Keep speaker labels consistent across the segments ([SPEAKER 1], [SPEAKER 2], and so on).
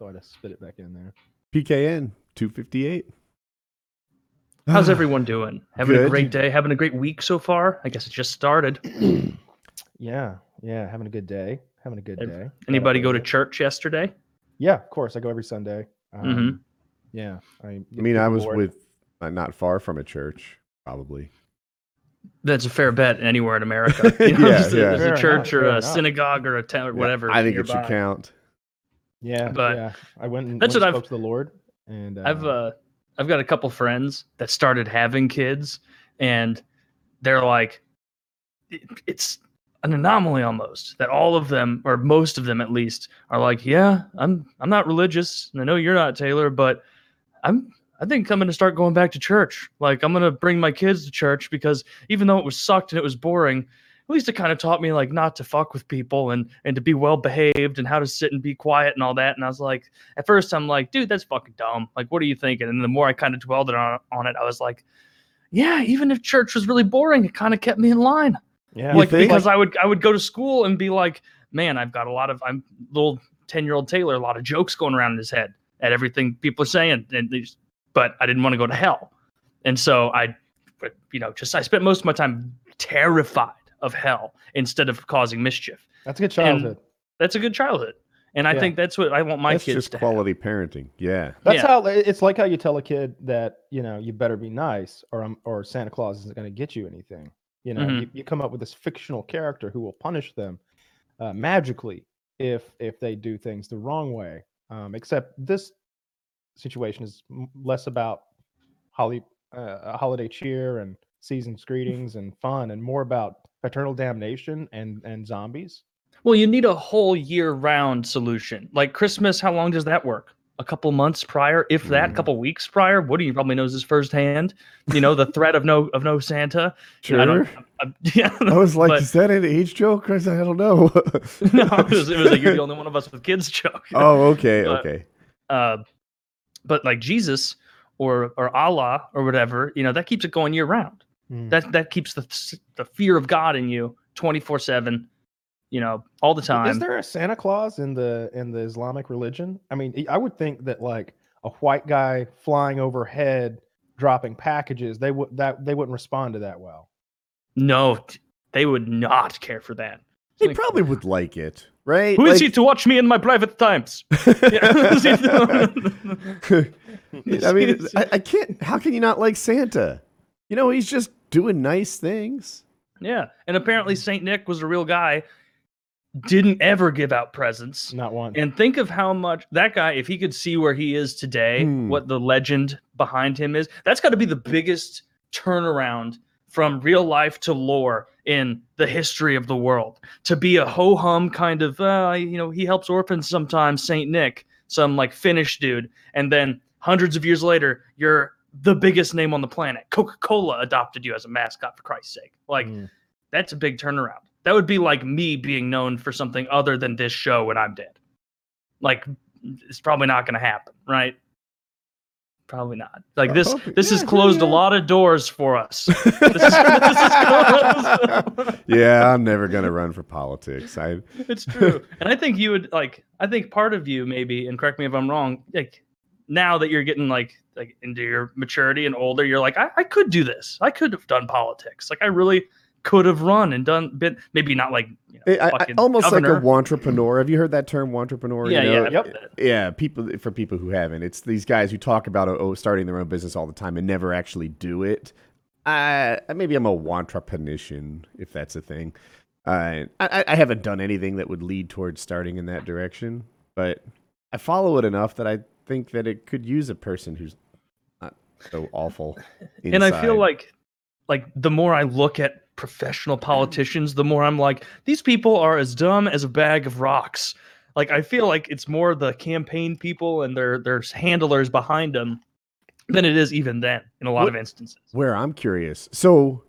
[SPEAKER 1] thought I'd spit it back in there.
[SPEAKER 2] PKN 258.
[SPEAKER 3] How's everyone doing? Having a great day? Having a great week so far? I guess it just started.
[SPEAKER 1] Yeah, yeah, having a good day. Having a good day.
[SPEAKER 3] Anybody go to church yesterday?
[SPEAKER 1] Yeah, of course. I go every Sunday. Um,
[SPEAKER 3] Mhm.
[SPEAKER 1] Yeah, I,
[SPEAKER 2] I mean, I was with uh, not far from a church, probably.
[SPEAKER 3] That's a fair bet anywhere in America. You know,
[SPEAKER 2] Yeah,
[SPEAKER 3] there's a,
[SPEAKER 2] yeah.
[SPEAKER 3] there's a church
[SPEAKER 1] enough,
[SPEAKER 3] or a
[SPEAKER 1] enough.
[SPEAKER 3] synagogue or a town or
[SPEAKER 2] Yeah,
[SPEAKER 3] whatever.
[SPEAKER 2] I think it should count.
[SPEAKER 1] Yeah,
[SPEAKER 3] but
[SPEAKER 1] yeah. I went and,
[SPEAKER 3] that's
[SPEAKER 1] went and
[SPEAKER 3] what I've-
[SPEAKER 1] spoke to the Lord, and uh,
[SPEAKER 3] I've uh I've got a couple friends that started having kids and they're like it- it's an anomaly almost that all of them or most of them at least are like yeah I'm I'm not religious and I know you're not Taylor but I'm I think I'm going to start going back to church like I'm going to bring my kids to church because even though it was sucked and it was boring at least it kind of taught me like not to fuck with people and and to be well behaved and how to sit and be quiet and all that and I was like at first I'm like, dude, that's fucking dumb. Like, what are you thinking? And the more I kind of dwelled on, on it, I was like, yeah, even if church was really boring, it kind of kept me in line.
[SPEAKER 1] yeah,
[SPEAKER 3] like because I would I would go to school and be like, man, I've got a lot of I'm little ten year old Taylor, a lot of jokes going around in his head at everything people are saying, and they just, but I didn't want to go to hell, and so I, but, you know, just I spent most of my time terrified of hell instead of causing mischief.
[SPEAKER 1] that's a good childhood.
[SPEAKER 3] That's a good childhood, and I
[SPEAKER 1] Yeah.
[SPEAKER 3] think that's what I want my
[SPEAKER 2] That's
[SPEAKER 3] kids
[SPEAKER 2] just
[SPEAKER 3] to have.
[SPEAKER 2] quality parenting. Yeah.
[SPEAKER 1] That's
[SPEAKER 3] yeah.
[SPEAKER 1] how it's like how you tell a kid that you know you better be nice, or um, or Santa Claus isn't going to get you anything. You know,
[SPEAKER 3] Mhm.
[SPEAKER 1] you, you come up with this fictional character who will punish them uh, magically if if they do things the wrong way. Um, except this situation is less about holly uh, holiday cheer and season's greetings and fun, and more about eternal damnation and and zombies.
[SPEAKER 3] Well, you need a whole year round solution. Like Christmas, how long does that work? A couple months prior, if that,
[SPEAKER 2] Mhm.
[SPEAKER 3] couple weeks prior. Woody probably knows this firsthand. You know, the threat of no of no Santa. I don't, I, yeah,
[SPEAKER 2] I was like,
[SPEAKER 3] but-
[SPEAKER 2] is that an age joke? I said, I don't know.
[SPEAKER 3] no, it was, it was like you're the only one of us with kids joke.
[SPEAKER 2] oh, okay,
[SPEAKER 3] But-
[SPEAKER 2] okay.
[SPEAKER 3] Uh, but like Jesus or or Allah or whatever, you know, that keeps it going year round.
[SPEAKER 1] Mm.
[SPEAKER 3] That that keeps the the fear of God in you twenty four seven. You know, all the time.
[SPEAKER 1] Is there a Santa Claus in the in the Islamic religion? I mean, I would think that like a white guy flying overhead dropping packages, they would that they wouldn't respond to that well.
[SPEAKER 3] No, they would not care for that.
[SPEAKER 2] He
[SPEAKER 3] Like,
[SPEAKER 2] probably would like it, right?
[SPEAKER 3] Who is
[SPEAKER 2] Like-
[SPEAKER 3] he to watch me in my private times?
[SPEAKER 2] I mean, I, I can't. How can you not like Santa? You know, he's just doing nice things.
[SPEAKER 3] yeah, and apparently Saint Nick was a real guy. Didn't ever give out presents.
[SPEAKER 1] Not one.
[SPEAKER 3] And think of how much that guy, if he could see where he is today,
[SPEAKER 2] Hmm.
[SPEAKER 3] what the legend behind him is, that's got to be the biggest turnaround from real life to lore in the history of the world. To be a ho hum kind of, uh, you know, he helps orphans sometimes, Saint Nick, some like Finnish dude, and then hundreds of years later, you're the biggest name on the planet. Coca Cola adopted you as a mascot for Christ's sake. Like
[SPEAKER 1] Mm.
[SPEAKER 3] that's a big turnaround. That would be like me being known for something other than this show when I'm dead. Like it's probably not going to happen, right? Probably not. Like
[SPEAKER 2] I
[SPEAKER 3] this this has
[SPEAKER 2] yeah,
[SPEAKER 3] closed a lot of doors for us. This is, this is
[SPEAKER 2] yeah, I'm never gonna run for politics. I
[SPEAKER 3] it's true. And I think you would like I think part of you maybe and correct me if I'm wrong, like now that you're getting like like into your maturity and older, you're like, I, I could do this. I could have done politics. Like I really could have run and done been maybe not like you know,
[SPEAKER 2] I, I, almost
[SPEAKER 3] governor.
[SPEAKER 2] like a entrepreneur. Have you heard that term, entrepreneur?
[SPEAKER 3] Yeah,
[SPEAKER 2] you know?
[SPEAKER 3] yeah,
[SPEAKER 1] Yep.
[SPEAKER 2] Yeah. People for people who haven't, it's these guys who talk about oh, starting their own business all the time and never actually do it. Uh, maybe I'm a wantrepreneur, if that's a thing. Uh, I, I haven't done anything that would lead towards starting in that direction, but I follow it enough that I think that it could use a person who's not so awful.
[SPEAKER 3] and I feel like like the more I look at professional politicians, the more I'm like, these people are as dumb as a bag of rocks. Like I feel like it's more the campaign people and their their handlers behind them than it is even then in a lot
[SPEAKER 2] What-
[SPEAKER 3] of instances.
[SPEAKER 2] Where I'm curious. So,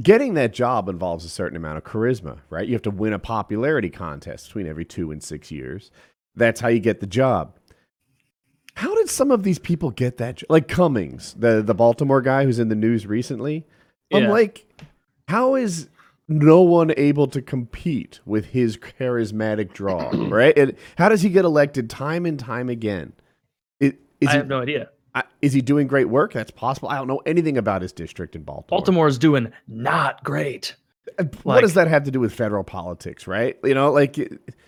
[SPEAKER 2] getting that job involves a certain amount of charisma, right? You have to win a popularity contest between every two and six years. That's how you get the job. How did some of these people get that? Like Cummings, the the Baltimore guy who's in the news recently. I'm
[SPEAKER 3] Yeah.
[SPEAKER 2] like, how is no one able to compete with his charismatic draw, right? And how does he get elected time and time again? It, is
[SPEAKER 3] I
[SPEAKER 2] he,
[SPEAKER 3] have no idea.
[SPEAKER 2] I- is he doing great work? That's possible. I don't know anything about his district in Baltimore.
[SPEAKER 3] Baltimore is doing not great.
[SPEAKER 2] And what does that have to do with federal politics, right? You know, like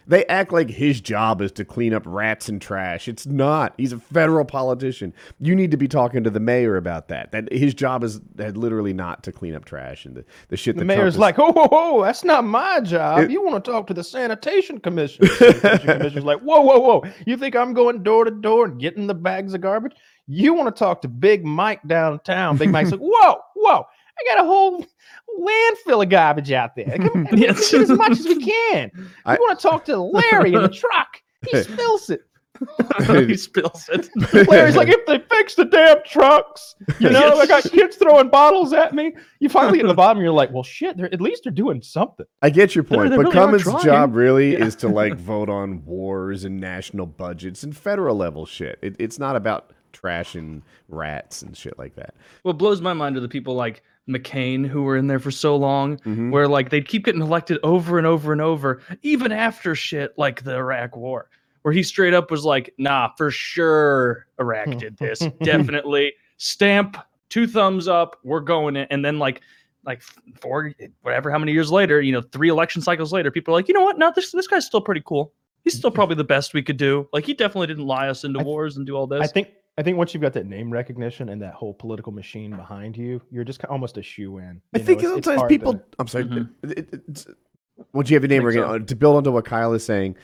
[SPEAKER 2] they act like his job is to clean up rats and trash. It's not. He's a federal politician. You need to be talking to the mayor about that. That his job is uh, literally not to clean up trash and the, the shit.
[SPEAKER 1] The mayor's
[SPEAKER 2] is-
[SPEAKER 1] like, oh, whoa, whoa, that's not my job.
[SPEAKER 2] It-
[SPEAKER 1] you want to talk to the sanitation commission? Sanitation commissioner's like, whoa, whoa, whoa. You think I'm going door to door and getting the bags of garbage? You want to talk to Big Mike downtown? Big Mike's like, whoa, whoa. I got a whole landfill of garbage out there. Come, we
[SPEAKER 3] Yes.
[SPEAKER 1] get as much as we can.
[SPEAKER 2] I-
[SPEAKER 1] You want to talk to Larry in the truck? He spills it.
[SPEAKER 3] he spills it.
[SPEAKER 1] Larry's like, if they fix the damn trucks, you know, I got kids throwing bottles at me. You finally get to the bottom, you're like, well, shit. They're, at least they're doing something.
[SPEAKER 2] I get your
[SPEAKER 3] They're-
[SPEAKER 2] point,
[SPEAKER 3] they
[SPEAKER 2] but
[SPEAKER 3] really Cummings'
[SPEAKER 2] job really
[SPEAKER 3] Yeah.
[SPEAKER 2] is to like vote on wars and national budgets and federal level shit. It, it's not about trash and rats and shit like that.
[SPEAKER 3] What blows my mind are the people like McCain who were in there for so long,
[SPEAKER 2] Mhm.
[SPEAKER 3] where like they'd keep getting elected over and over and over, even after shit like the Iraq War, where he straight up was like, "Nah, for sure, Iraq did this, definitely stamp two thumbs up, we're going in," and then like. Like four, whatever, how many years later, you know, three election cycles later, people are like, you know what? No, this this guy's still pretty cool. He's still probably the best we could do. Like, he definitely didn't lie us into
[SPEAKER 1] I th-
[SPEAKER 3] wars and do all this.
[SPEAKER 1] I think I think once you've got that name recognition and that whole political machine behind you, you're just almost a shoe in.
[SPEAKER 2] I think sometimes people. I'm sorry.
[SPEAKER 3] Mhm.
[SPEAKER 2] it- it- it's- What'd you have your name
[SPEAKER 3] Think
[SPEAKER 2] again?
[SPEAKER 3] so.
[SPEAKER 2] To build onto what Kyle is saying,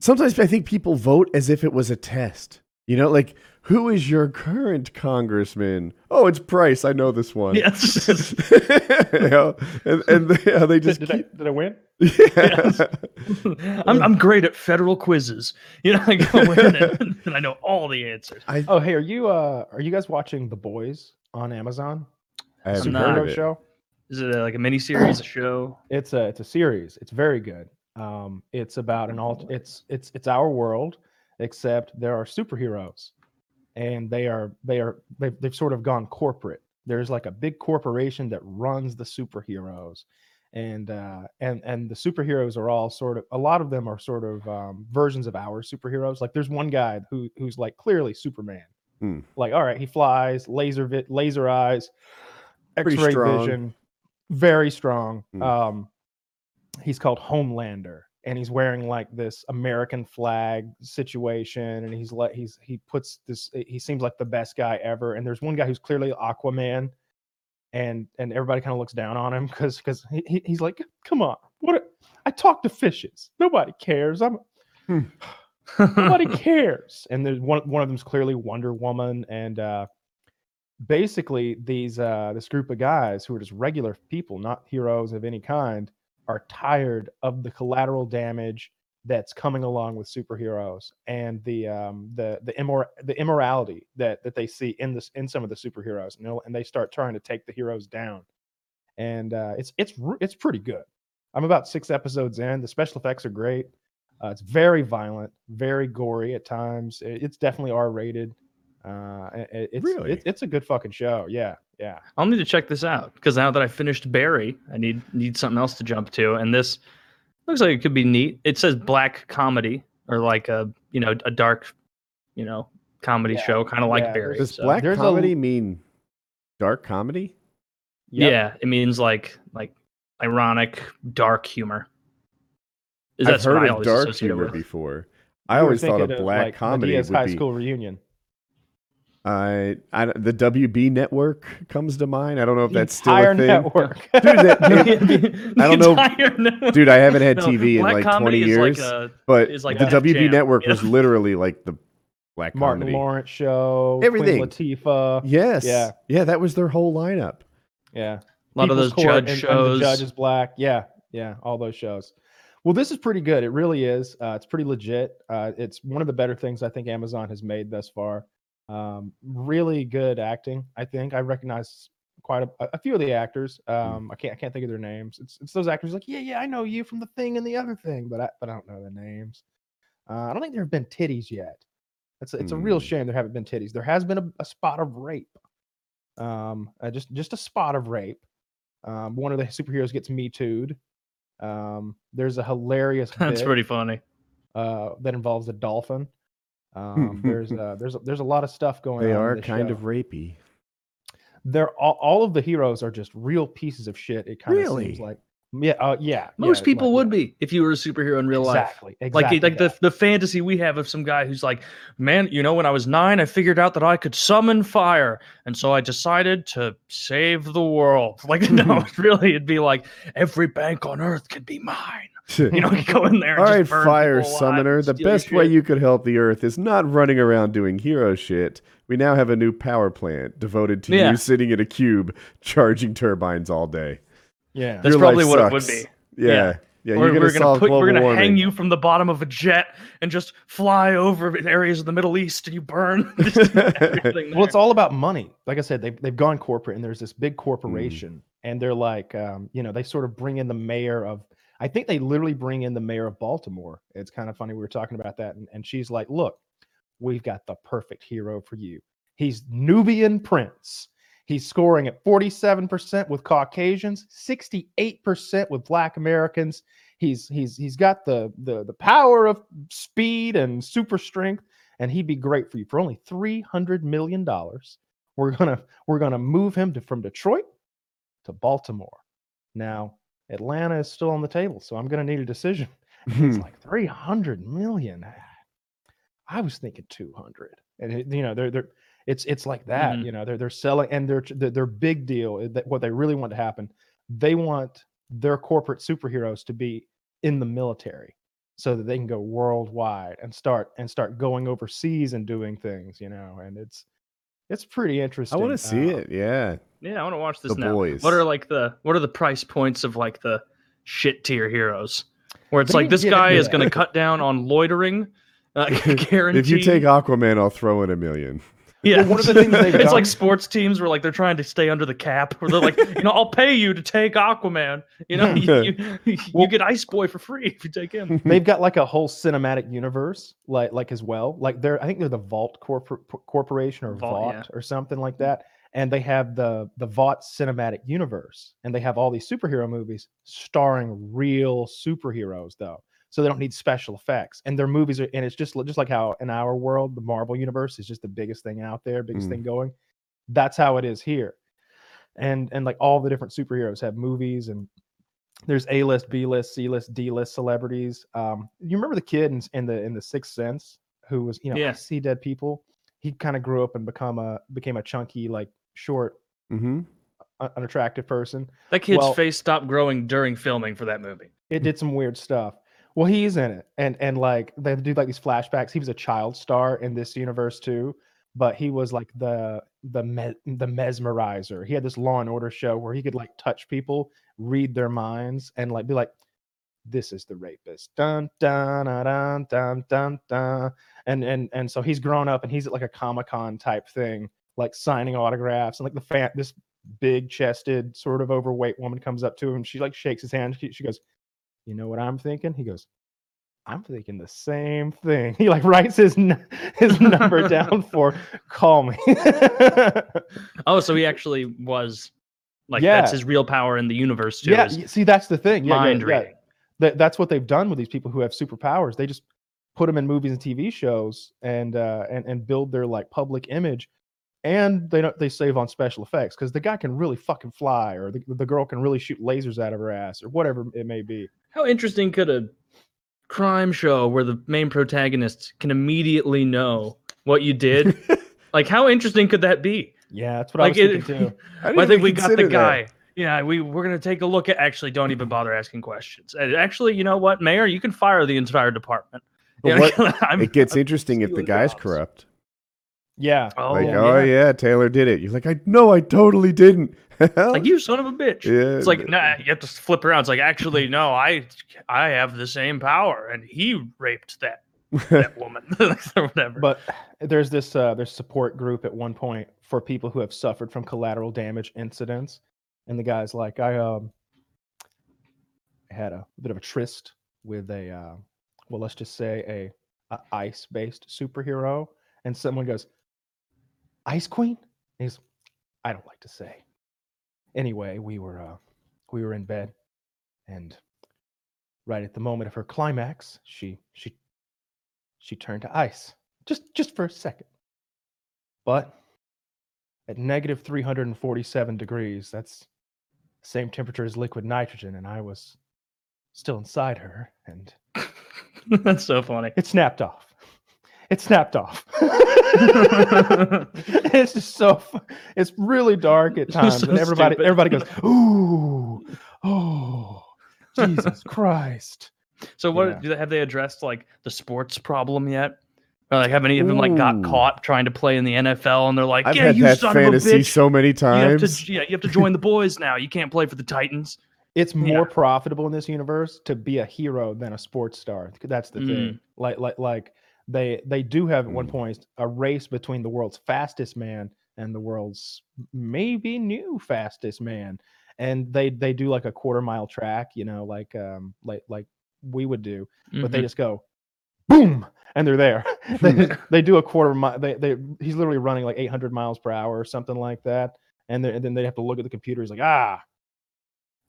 [SPEAKER 2] sometimes I think people vote as if it was a test. You know, like who is your current congressman? Oh, it's Price. I know this one.
[SPEAKER 3] Yes.
[SPEAKER 2] You know, and and they, uh, they just
[SPEAKER 1] did, did, I, did I win?
[SPEAKER 2] yeah.
[SPEAKER 3] I'm I'm great at federal quizzes. You know, I go in and, and I know all the answers.
[SPEAKER 2] I,
[SPEAKER 1] Oh, hey, are you uh are you guys watching The Boys on Amazon?
[SPEAKER 2] I haven't heard of it.
[SPEAKER 1] show.
[SPEAKER 3] Is it a, like a mini series, a show?
[SPEAKER 1] It's a it's a series. It's very good. Um, it's about an alt. It's it's it's our world, except there are superheroes, and they are they are they've, they've sort of gone corporate. There's like a big corporation that runs the superheroes, and uh, and and the superheroes are all sort of a lot of them are sort of um, versions of our superheroes. Like there's one guy who who's like clearly Superman.
[SPEAKER 2] Hmm.
[SPEAKER 1] Like all right, he flies, laser vi- laser eyes, X-ray vision, very strong.
[SPEAKER 2] Hmm.
[SPEAKER 1] Um, he's called Homelander, and he's wearing like this American flag situation, and he's let he's he puts this. He seems like the best guy ever. And there's one guy who's clearly Aquaman, and and everybody kind of looks down on him because because he, he- he's like, come on, what? I talk to fishes. Nobody cares. I'm nobody cares. And there's one one of them's clearly Wonder Woman, and uh, basically these uh, this group of guys who are just regular people, not heroes of any kind, are tired of the collateral damage that's coming along with superheroes and the um, the the immor- the immorality that that they see in this in some of the superheroes, and, and they start trying to take the heroes down. And uh, it's it's it's pretty good. I'm about six episodes in. The special effects are great. Uh, it's very violent, very gory at times. It's definitely R rated. Uh, it's,
[SPEAKER 2] Really?
[SPEAKER 1] it- it's a good fucking show. Yeah, yeah.
[SPEAKER 3] I'll need to check this out because now that I finished Barry, I need need something else to jump to, and this looks like it could be neat. It says black comedy or like a you know a dark, you know, comedy
[SPEAKER 1] Yeah,
[SPEAKER 3] show, kind of like
[SPEAKER 1] yeah,
[SPEAKER 3] Barry.
[SPEAKER 2] Does
[SPEAKER 3] so-
[SPEAKER 2] black
[SPEAKER 1] There's a-
[SPEAKER 2] comedy mean dark comedy?
[SPEAKER 1] Yep.
[SPEAKER 3] Yeah, it means like like ironic, dark humor. Is
[SPEAKER 2] I've
[SPEAKER 3] that's what
[SPEAKER 2] heard
[SPEAKER 3] I
[SPEAKER 2] of dark humor
[SPEAKER 3] with.
[SPEAKER 2] before. I always thought
[SPEAKER 1] thinking
[SPEAKER 2] of
[SPEAKER 1] of,
[SPEAKER 2] black
[SPEAKER 1] like,
[SPEAKER 2] comedy
[SPEAKER 1] Madea's
[SPEAKER 2] would
[SPEAKER 1] high
[SPEAKER 2] be
[SPEAKER 1] school reunion.
[SPEAKER 2] I, I the WB network comes to mind. I don't know if
[SPEAKER 1] The
[SPEAKER 2] that's still
[SPEAKER 1] entire
[SPEAKER 2] a thing.
[SPEAKER 1] network.
[SPEAKER 2] Dude, that-
[SPEAKER 3] The
[SPEAKER 2] I don't know-
[SPEAKER 3] network.
[SPEAKER 2] Dude, I haven't had
[SPEAKER 3] No,
[SPEAKER 2] TV in like 20 years,
[SPEAKER 3] Like a,
[SPEAKER 2] but
[SPEAKER 3] is like
[SPEAKER 2] the WB
[SPEAKER 3] Jam,
[SPEAKER 2] network
[SPEAKER 3] you
[SPEAKER 2] was literally like the black
[SPEAKER 1] Martin
[SPEAKER 2] comedy.
[SPEAKER 1] Lawrence show,
[SPEAKER 2] Everything.
[SPEAKER 1] Queen Latifah.
[SPEAKER 2] Yes.
[SPEAKER 1] Yeah.
[SPEAKER 2] Yeah, that was their whole lineup.
[SPEAKER 1] Yeah.
[SPEAKER 3] a lot of those
[SPEAKER 1] Court
[SPEAKER 3] judge
[SPEAKER 1] and- and
[SPEAKER 3] shows.
[SPEAKER 1] the judge is black. Yeah, yeah, all those shows. Well, this is pretty good. It really is. Uh, it's pretty legit. Uh, it's one of the better things I think Amazon has made thus far. Um, really good acting. I think I recognize quite a, a few of the actors.
[SPEAKER 2] Hmm.
[SPEAKER 1] Um, I can't I can't think of their names. It's it's those actors like yeah yeah I know you from the thing and the other thing, but I but I don't know the names. Uh, I don't think there have been titties yet. It's a, it's a real
[SPEAKER 2] Hmm.
[SPEAKER 1] shame there haven't been titties. There has been a, a spot of rape. Um, uh, just just a spot of rape. Um, one of the superheroes gets me too'd. Um, there's a hilarious
[SPEAKER 3] That's
[SPEAKER 1] bit,
[SPEAKER 3] pretty funny.
[SPEAKER 1] uh, that involves a dolphin. Um, there's uh, there's a, there's a lot of stuff going
[SPEAKER 2] They
[SPEAKER 1] on. in
[SPEAKER 2] are
[SPEAKER 1] this
[SPEAKER 2] kind
[SPEAKER 1] show.
[SPEAKER 2] of rapey.
[SPEAKER 1] they're all, all of the heroes are just real pieces of shit. It kind of
[SPEAKER 2] Really?
[SPEAKER 1] seems like yeah, uh, yeah.
[SPEAKER 3] Most
[SPEAKER 1] yeah,
[SPEAKER 3] people
[SPEAKER 1] like,
[SPEAKER 3] would
[SPEAKER 1] yeah.
[SPEAKER 3] be if you were a superhero in real life.
[SPEAKER 1] exactly, exactly
[SPEAKER 3] Like like
[SPEAKER 1] that.
[SPEAKER 3] the the fantasy we have of some guy who's like, man, you know, when I was nine, I figured out that I could summon fire, and so I decided to save the world. Like no, really, it'd be like every bank on earth could be mine. You know, you go in there. And
[SPEAKER 2] All right,
[SPEAKER 3] just burn
[SPEAKER 2] fire summoner. The
[SPEAKER 3] steal your
[SPEAKER 2] best way you could help the Earth is not running around doing hero shit. We now have a new power plant devoted to
[SPEAKER 3] Yeah.
[SPEAKER 2] you sitting in a cube charging turbines all day.
[SPEAKER 1] yeah.
[SPEAKER 3] That's
[SPEAKER 2] Your
[SPEAKER 3] probably
[SPEAKER 2] life
[SPEAKER 3] what it would be.
[SPEAKER 2] Yeah,
[SPEAKER 3] Yeah.
[SPEAKER 2] yeah.
[SPEAKER 3] or
[SPEAKER 2] you're gonna
[SPEAKER 3] we're gonna put, we're gonna
[SPEAKER 2] warming.
[SPEAKER 3] hang you from the bottom of a jet and just fly over in areas of the Middle East and you burn everything.
[SPEAKER 1] well, it's all about money. Like I said, they've they've gone corporate, and there's this
[SPEAKER 2] Mm.
[SPEAKER 1] big corporation, and they're like, um, you know, they sort of bring in the mayor of. I think they literally bring in the mayor of Baltimore. It's kind of funny. We were talking about that, and, and she's like, "Look, we've got the perfect hero for you. He's Nubian Prince. He's scoring at 47% with Caucasians, 68% with Black Americans. He's he's he's got the the the power of speed and super strength, and he'd be great for you for only 300 million dollars. We're gonna we're gonna move him to, from Detroit to Baltimore. Now Atlanta is still on the table, so I'm gonna need a decision. It's like 300 million. I was thinking 200, and it, you know they're they're it's it's like that.
[SPEAKER 3] Mhm.
[SPEAKER 1] You know they're they're selling and their their their big deal that what they really want to happen. They want their corporate superheroes to be in the military so that they can go worldwide and start and start going overseas and doing things. You know, and it's it's pretty interesting.
[SPEAKER 2] I want to see
[SPEAKER 1] uh,
[SPEAKER 2] it. Yeah.
[SPEAKER 3] Yeah, I want to watch this
[SPEAKER 2] The
[SPEAKER 3] now.
[SPEAKER 2] boys.
[SPEAKER 3] What are like the what are the price points of like the shit tier heroes? Where it's
[SPEAKER 1] They
[SPEAKER 3] like this
[SPEAKER 1] get
[SPEAKER 3] guy
[SPEAKER 1] into
[SPEAKER 3] is going to cut down on loitering. Uh, guaranteed.
[SPEAKER 2] If you take Aquaman, I'll throw in a million.
[SPEAKER 3] yeah,
[SPEAKER 1] Well, one of the things they've
[SPEAKER 3] it's
[SPEAKER 1] done-
[SPEAKER 3] like sports teams where like they're trying to stay under the cap. Where they're like, you know, I'll pay you to take Aquaman. You know, you, you, you get Ice Boy for free if you take him.
[SPEAKER 1] they've got like a whole cinematic universe like like as well like they're i think they're the Vought corpor- corporation or
[SPEAKER 3] Vought,
[SPEAKER 1] Vought,
[SPEAKER 3] yeah.
[SPEAKER 1] or something like that and they have the the Vought cinematic universe and they have all these superhero movies starring real superheroes though so they don't need special effects and their movies are and it's just just like how in our world the marvel universe is just the biggest thing out there biggest
[SPEAKER 2] Mm.
[SPEAKER 1] thing going that's how it is here and and like all the different superheroes have movies and there's A list, B list, C list, D list celebrities. Um, you remember the kid in, in the in the Sixth Sense who was you know I
[SPEAKER 3] Yeah.
[SPEAKER 1] see dead people. He kind of grew up and become a became a chunky like short
[SPEAKER 2] hmm
[SPEAKER 1] un- unattractive person.
[SPEAKER 3] That kid's
[SPEAKER 1] Well-
[SPEAKER 3] face stopped growing during filming for that movie.
[SPEAKER 1] It did some weird stuff. Well, he's in it, and and like they do like these flashbacks. He was a child star in this universe too, but he was like the the me- the mesmerizer. He had this Law and Order show where he could like touch people, read their minds, and like be like, "This is the rapist." Dun dun dun dun dun dun. dun. And and and so he's grown up, and he's at like a Comic Con type thing, like signing autographs, and like the fan this big chested, sort of overweight woman comes up to him. She like shakes his hand. She, she goes, "You know what I'm thinking?" He goes, "I'm thinking the same thing." He like writes his n- his number down for call me.
[SPEAKER 3] Oh, so he actually was like
[SPEAKER 1] Yeah.
[SPEAKER 3] that's his real power in the universe too.
[SPEAKER 1] yeah, see that's the thing. Yeah, yeah,
[SPEAKER 3] mind
[SPEAKER 1] yeah.
[SPEAKER 3] reading.
[SPEAKER 1] That, that's what they've done with these people who have superpowers. They just put them in movies and TV shows and uh, and and build their like public image. And they don't they save on special effects because the guy can really fucking fly, or the, the girl can really shoot lasers out of her ass, or whatever it may be.
[SPEAKER 3] How interesting could a crime show where the main protagonist can immediately know what you did? like, how interesting could that be?
[SPEAKER 1] Yeah, that's what
[SPEAKER 3] Like,
[SPEAKER 1] I was
[SPEAKER 3] it,
[SPEAKER 1] thinking too.
[SPEAKER 2] I,
[SPEAKER 3] I think we got the
[SPEAKER 2] consider that.
[SPEAKER 3] guy. Yeah, we we're gonna take a look at. Actually, don't even bother asking questions. Actually, you know what, Mayor, you can fire the entire department.
[SPEAKER 2] But
[SPEAKER 3] Yeah,
[SPEAKER 2] what-
[SPEAKER 3] I'm-
[SPEAKER 2] It gets
[SPEAKER 3] I'm
[SPEAKER 2] interesting if the guy's
[SPEAKER 3] jobs.
[SPEAKER 2] corrupt.
[SPEAKER 1] Yeah,
[SPEAKER 3] Oh,
[SPEAKER 2] like,
[SPEAKER 3] yeah.
[SPEAKER 2] oh yeah, Taylor did it. You're like, I no, I totally didn't.
[SPEAKER 3] like you son of a bitch.
[SPEAKER 2] Yeah,
[SPEAKER 3] It's like
[SPEAKER 2] th-
[SPEAKER 3] nah, you have to flip around. It's like actually no, I I have the same power, and he raped that that woman or whatever.
[SPEAKER 1] but there's this uh, there's support group at one point for people who have suffered from collateral damage incidents, and the guy's like, I um had a bit of a tryst with a uh, well, let's just say a, a ice based superhero, and someone goes, Ice Queen. And he's, I don't like to say. Anyway, we were uh, we were in bed, and right at the moment of her climax, she she she turned to ice, just just for a second. But at negative 347 degrees, that's the same temperature as liquid nitrogen, and I was still inside her, and
[SPEAKER 3] That's so funny.
[SPEAKER 1] it snapped off. It snapped off. it's just so. It's really dark at times,
[SPEAKER 3] so
[SPEAKER 1] and everybody
[SPEAKER 3] stupid.
[SPEAKER 1] everybody goes, "Ooh, oh, Jesus Christ!"
[SPEAKER 3] So what
[SPEAKER 1] Yeah.
[SPEAKER 3] do they, have they addressed like the sports problem yet? Or like have any of them like got caught trying to play in the NFL and they're like,
[SPEAKER 2] I've
[SPEAKER 3] yeah,
[SPEAKER 2] had
[SPEAKER 3] you
[SPEAKER 2] that
[SPEAKER 3] son of a
[SPEAKER 2] fantasy
[SPEAKER 3] bitch,
[SPEAKER 2] so many times, you
[SPEAKER 3] to yeah, you have to join the boys now. You can't play for the Titans.
[SPEAKER 1] It's more
[SPEAKER 3] Yeah.
[SPEAKER 1] profitable in this universe to be a hero than a sports star. That's the
[SPEAKER 3] Mm.
[SPEAKER 1] thing. Like, like, like they they do have at one
[SPEAKER 2] Mm.
[SPEAKER 1] point a race between the world's fastest man and the world's maybe new fastest man, and they they do like a quarter mile track, you know, like um like like we would do, but they
[SPEAKER 3] Mhm.
[SPEAKER 1] just go boom and they're there. they, they do a quarter mile. They they he's literally running like 800 miles per hour or something like that, and, and then they have to look at the computer. He's like ah.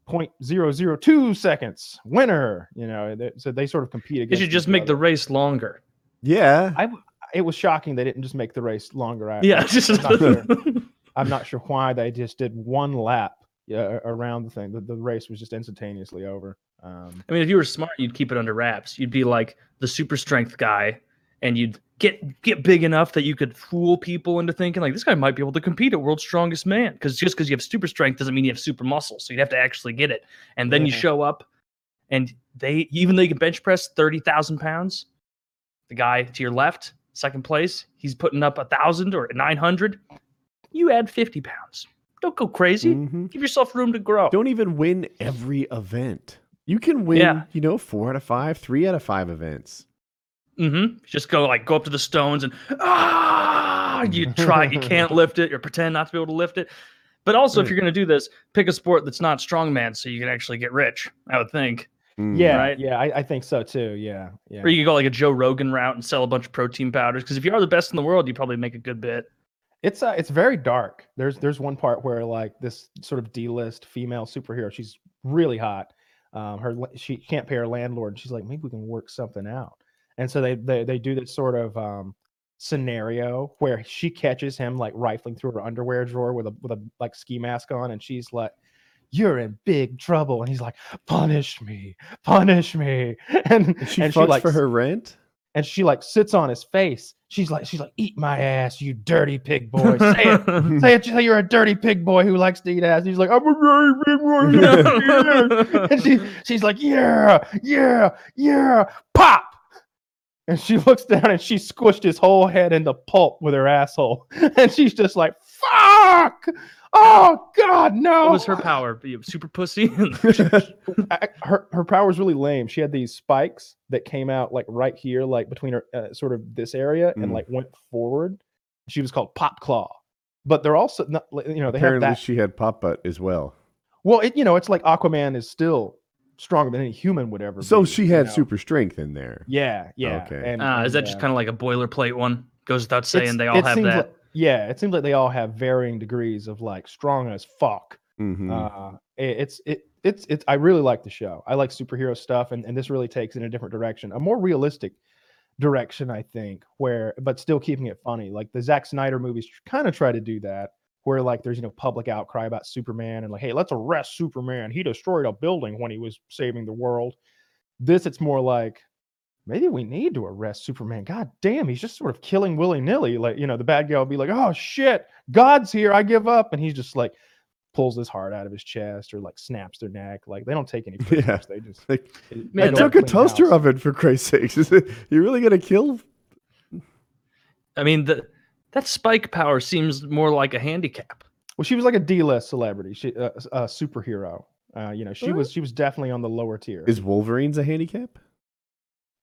[SPEAKER 1] 0.002 seconds winner you know they- so they sort of compete
[SPEAKER 3] They
[SPEAKER 1] against
[SPEAKER 3] should just make the race longer.
[SPEAKER 2] Yeah.
[SPEAKER 1] I, it was shocking they didn't just make the race longer I,
[SPEAKER 3] yeah.
[SPEAKER 1] I'm not sure. I'm not sure why they just did one lap yeah, around the thing the, the race was just instantaneously over um,
[SPEAKER 3] I mean, if you were smart, you'd keep it under wraps. You'd be like the super strength guy, and you'd get get big enough that you could fool people into thinking like this guy might be able to compete at world's strongest man. Because just because you have super strength doesn't mean you have super muscle. So you'd have to actually get it, and then you show up, and they even though you can bench press thirty thousand pounds, the guy to your left, second place, he's putting up a thousand or nine hundred. You add fifty pounds. Don't go crazy.
[SPEAKER 2] Mhm.
[SPEAKER 3] Give yourself room to grow.
[SPEAKER 2] Don't even win every event. You can win,
[SPEAKER 3] Yeah.
[SPEAKER 2] you know, four out of five, three out of five events.
[SPEAKER 3] Mm-hmm. Just go like go up to the stones and ah, you try, you can't lift it, or pretend not to be able to lift it. But also, if you're going to do this, pick a sport that's not strongman, so you can actually get rich. I would think,
[SPEAKER 2] Mm.
[SPEAKER 1] yeah
[SPEAKER 3] Right.
[SPEAKER 1] yeah I, I think so too yeah yeah
[SPEAKER 3] or you could go like a Joe Rogan route and sell a bunch of protein powders. Because if you are the best in the world, you probably make a good bit.
[SPEAKER 1] It's uh, it's very dark. There's there's one part where like this sort of D-list female superhero, she's really hot. Um, her she can't pay her landlord. and She's like, maybe we can work something out. And so they they they do this sort of um, scenario where she catches him like rifling through her underwear drawer with a with a like ski mask on, and she's like. You're in big trouble, and he's like, "Punish me, punish me," and
[SPEAKER 2] And she
[SPEAKER 1] and
[SPEAKER 2] fucks
[SPEAKER 1] like
[SPEAKER 2] for her rent.
[SPEAKER 1] and she like sits on his face. She's like, she's like, "Eat my ass, you dirty pig boy." Say it, Say it. Say you're a dirty pig boy who likes to eat ass. And he's like, I'm a dirty pig boy. who likes to and she, she's like, yeah, yeah, yeah, pop. And she looks down and she squished his whole head into pulp with her asshole. And she's just like, fuck. Oh God, no.
[SPEAKER 3] What was her power? Super pussy.
[SPEAKER 1] Her her power was really lame. She had these spikes that came out like right here, like between her uh, sort of this area, and
[SPEAKER 2] Mm.
[SPEAKER 1] like went forward. She was called Pop Claw, but they're also not, you know they
[SPEAKER 2] Apparently,
[SPEAKER 1] have that.
[SPEAKER 2] she had pop butt as well.
[SPEAKER 1] Well, it you know it's like Aquaman is still stronger than any human would ever.
[SPEAKER 2] So
[SPEAKER 1] be,
[SPEAKER 2] she
[SPEAKER 1] you
[SPEAKER 2] had
[SPEAKER 1] know?
[SPEAKER 2] super strength in there.
[SPEAKER 1] Yeah, yeah.
[SPEAKER 2] Okay.
[SPEAKER 1] And,
[SPEAKER 3] Ah, is
[SPEAKER 1] and,
[SPEAKER 3] that just
[SPEAKER 1] uh,
[SPEAKER 3] kind of like a boilerplate one? Goes without saying
[SPEAKER 1] it's-
[SPEAKER 3] they all have that.
[SPEAKER 1] like- yeah, it seems like they all have varying degrees of like strong as fuck.
[SPEAKER 2] Mhm.
[SPEAKER 1] uh it, it's it it's it's i really like the show i like superhero stuff and, and this really takes in a different direction a more realistic direction i think where but still keeping it funny like the Zack snyder movies kind of try to do that where like there's you know public outcry about superman and like hey let's arrest superman he destroyed a building when he was saving the world this it's more like maybe we need to arrest superman god damn he's just sort of killing willy-nilly like you know the bad guy will be like oh shit god's here i give up and he's just like pulls his heart out of his chest or like snaps their neck. Like they don't take any prisoners.
[SPEAKER 2] Yeah.
[SPEAKER 1] They just
[SPEAKER 2] Like,
[SPEAKER 1] it-
[SPEAKER 3] Man,
[SPEAKER 1] they
[SPEAKER 2] I took a toaster
[SPEAKER 1] house.
[SPEAKER 2] oven for Christ's sakes. Is it, you really gonna kill?
[SPEAKER 3] I mean, the that spike power seems more like a handicap.
[SPEAKER 1] Well, she was like a D-list celebrity. She uh, a superhero. Uh, you know, she
[SPEAKER 3] Really?
[SPEAKER 1] was she was definitely on the lower tier.
[SPEAKER 2] Is Wolverine's a handicap?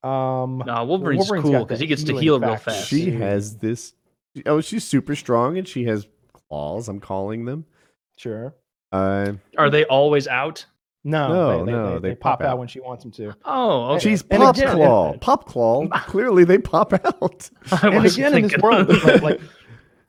[SPEAKER 1] Um
[SPEAKER 3] No, Wolverine's
[SPEAKER 1] Wolverine's
[SPEAKER 3] cool because he gets to heal real
[SPEAKER 1] factor.
[SPEAKER 3] fast.
[SPEAKER 2] She
[SPEAKER 1] Yeah.
[SPEAKER 2] has this. Oh, she's super strong and she has claws. I'm calling them.
[SPEAKER 1] sure.
[SPEAKER 2] Uh,
[SPEAKER 3] Are they always out?
[SPEAKER 1] No,
[SPEAKER 2] No,
[SPEAKER 1] they, they,
[SPEAKER 2] no,
[SPEAKER 1] they,
[SPEAKER 2] they
[SPEAKER 1] pop,
[SPEAKER 2] pop
[SPEAKER 1] out.
[SPEAKER 2] out.
[SPEAKER 1] when she wants them to.
[SPEAKER 3] Oh, okay.
[SPEAKER 2] she's Pop
[SPEAKER 1] again-
[SPEAKER 2] Claw. Pop Claw. Clearly, they pop out.
[SPEAKER 1] And again, in this world, like, like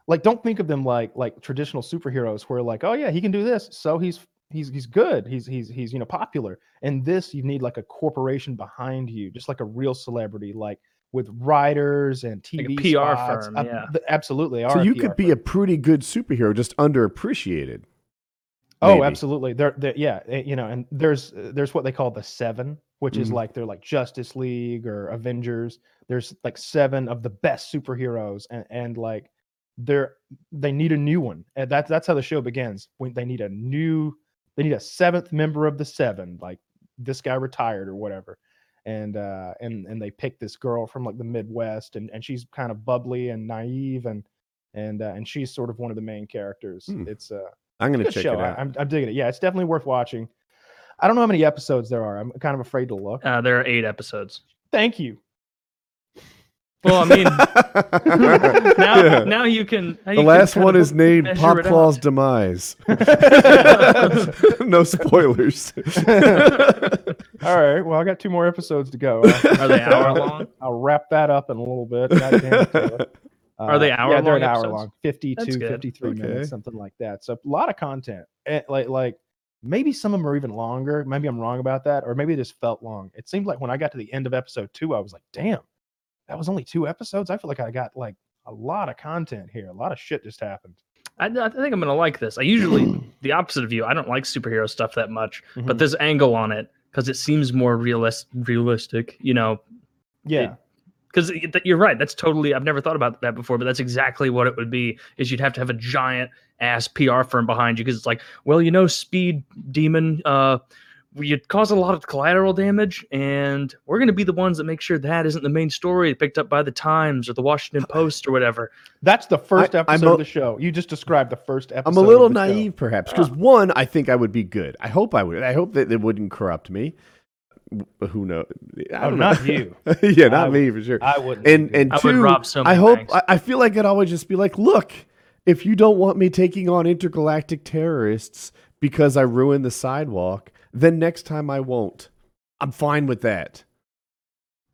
[SPEAKER 1] like don't think of them like like traditional superheroes where like oh yeah he can do this so he's he's he's good. He's he's he's you know popular. And this you need like a corporation behind you, just like a real celebrity, like with writers and
[SPEAKER 3] Like a PR
[SPEAKER 1] spots.
[SPEAKER 3] firm, yeah.
[SPEAKER 1] th- absolutely. they
[SPEAKER 2] So you
[SPEAKER 1] PR
[SPEAKER 2] could be
[SPEAKER 1] firm.
[SPEAKER 2] a pretty good superhero, just underappreciated.
[SPEAKER 1] Oh, absolutely. They're, they're yeah, eh, you know, and there's uh, there's what they call the seven, which is
[SPEAKER 2] Mhm.
[SPEAKER 1] like they're like Justice League or Avengers. There's like seven of the best superheroes, and and like they're they need a new one, and that's that's how the show begins. When they need a new, they need a seventh member of the seven. Like this guy retired or whatever, and uh and and they pick this girl from like the Midwest, and and she's kind of bubbly and naive, and and uh, and she's sort of one of the main characters.
[SPEAKER 2] Hmm.
[SPEAKER 1] It's uh
[SPEAKER 2] I'm gonna check
[SPEAKER 1] show.
[SPEAKER 2] it out.
[SPEAKER 1] I, am I'm digging it. Yeah, it's definitely worth watching. I don't know how many episodes there are. I'm kind of afraid to look.
[SPEAKER 3] Uh, there are eight episodes.
[SPEAKER 1] Thank you.
[SPEAKER 3] Well, I mean, now
[SPEAKER 2] Yeah.
[SPEAKER 3] now you can. now
[SPEAKER 2] the
[SPEAKER 3] you
[SPEAKER 2] last
[SPEAKER 3] kind
[SPEAKER 2] one is named
[SPEAKER 3] measure
[SPEAKER 2] Pop Claw's demise. no spoilers.
[SPEAKER 1] All right. Well, I got two more episodes to go. I'll,
[SPEAKER 3] Are they hour long?
[SPEAKER 1] I'll wrap that up in a little bit. God it, Taylor.
[SPEAKER 3] Are they
[SPEAKER 1] Uh,
[SPEAKER 3] hour
[SPEAKER 1] Yeah, they're
[SPEAKER 3] long
[SPEAKER 1] an hour long, 52, 53
[SPEAKER 2] Okay.
[SPEAKER 1] minutes, something like that. So a lot of content. And like like maybe some of them are even longer. Maybe I'm wrong about that, or maybe it just felt long. It seemed like when I got to the end of episode two, I was like, damn, that was only two episodes. I feel like I got like a lot of content here. A lot of shit just happened.
[SPEAKER 3] I, I think I'm gonna like this. I usually the opposite of you. I don't like superhero stuff that much, but
[SPEAKER 1] Mhm.
[SPEAKER 3] this angle on it because it seems more realist, realistic. You know,
[SPEAKER 1] yeah.
[SPEAKER 3] because you're right. That's totally. I've never thought about that before, but that's exactly what it would be. Is you'd have to have a giant ass PR firm behind you because it's like, well, you know, Speed Demon, uh, you cause a lot of collateral damage, and we're going to be the ones that make sure that isn't the main story picked up by the Times or the Washington Post or whatever.
[SPEAKER 1] That's the first
[SPEAKER 2] I- I'm
[SPEAKER 1] episode
[SPEAKER 2] a-
[SPEAKER 1] of the show. You just described the first episode.
[SPEAKER 2] I'm a little
[SPEAKER 1] of the show.
[SPEAKER 2] naive, perhaps, ah. because one, I think I would be good. I hope I would. I hope that it wouldn't corrupt me. But who knows? I
[SPEAKER 1] Oh,
[SPEAKER 2] don't know.
[SPEAKER 1] not you.
[SPEAKER 2] yeah, not
[SPEAKER 1] I
[SPEAKER 2] me for sure.
[SPEAKER 1] I wouldn't.
[SPEAKER 2] and and
[SPEAKER 3] I
[SPEAKER 2] two,
[SPEAKER 3] would rob so
[SPEAKER 2] I hope. I, I feel like I'd always just be like, look, if you don't want me taking on intergalactic terrorists because I ruined the sidewalk, then next time I won't. I'm fine with that.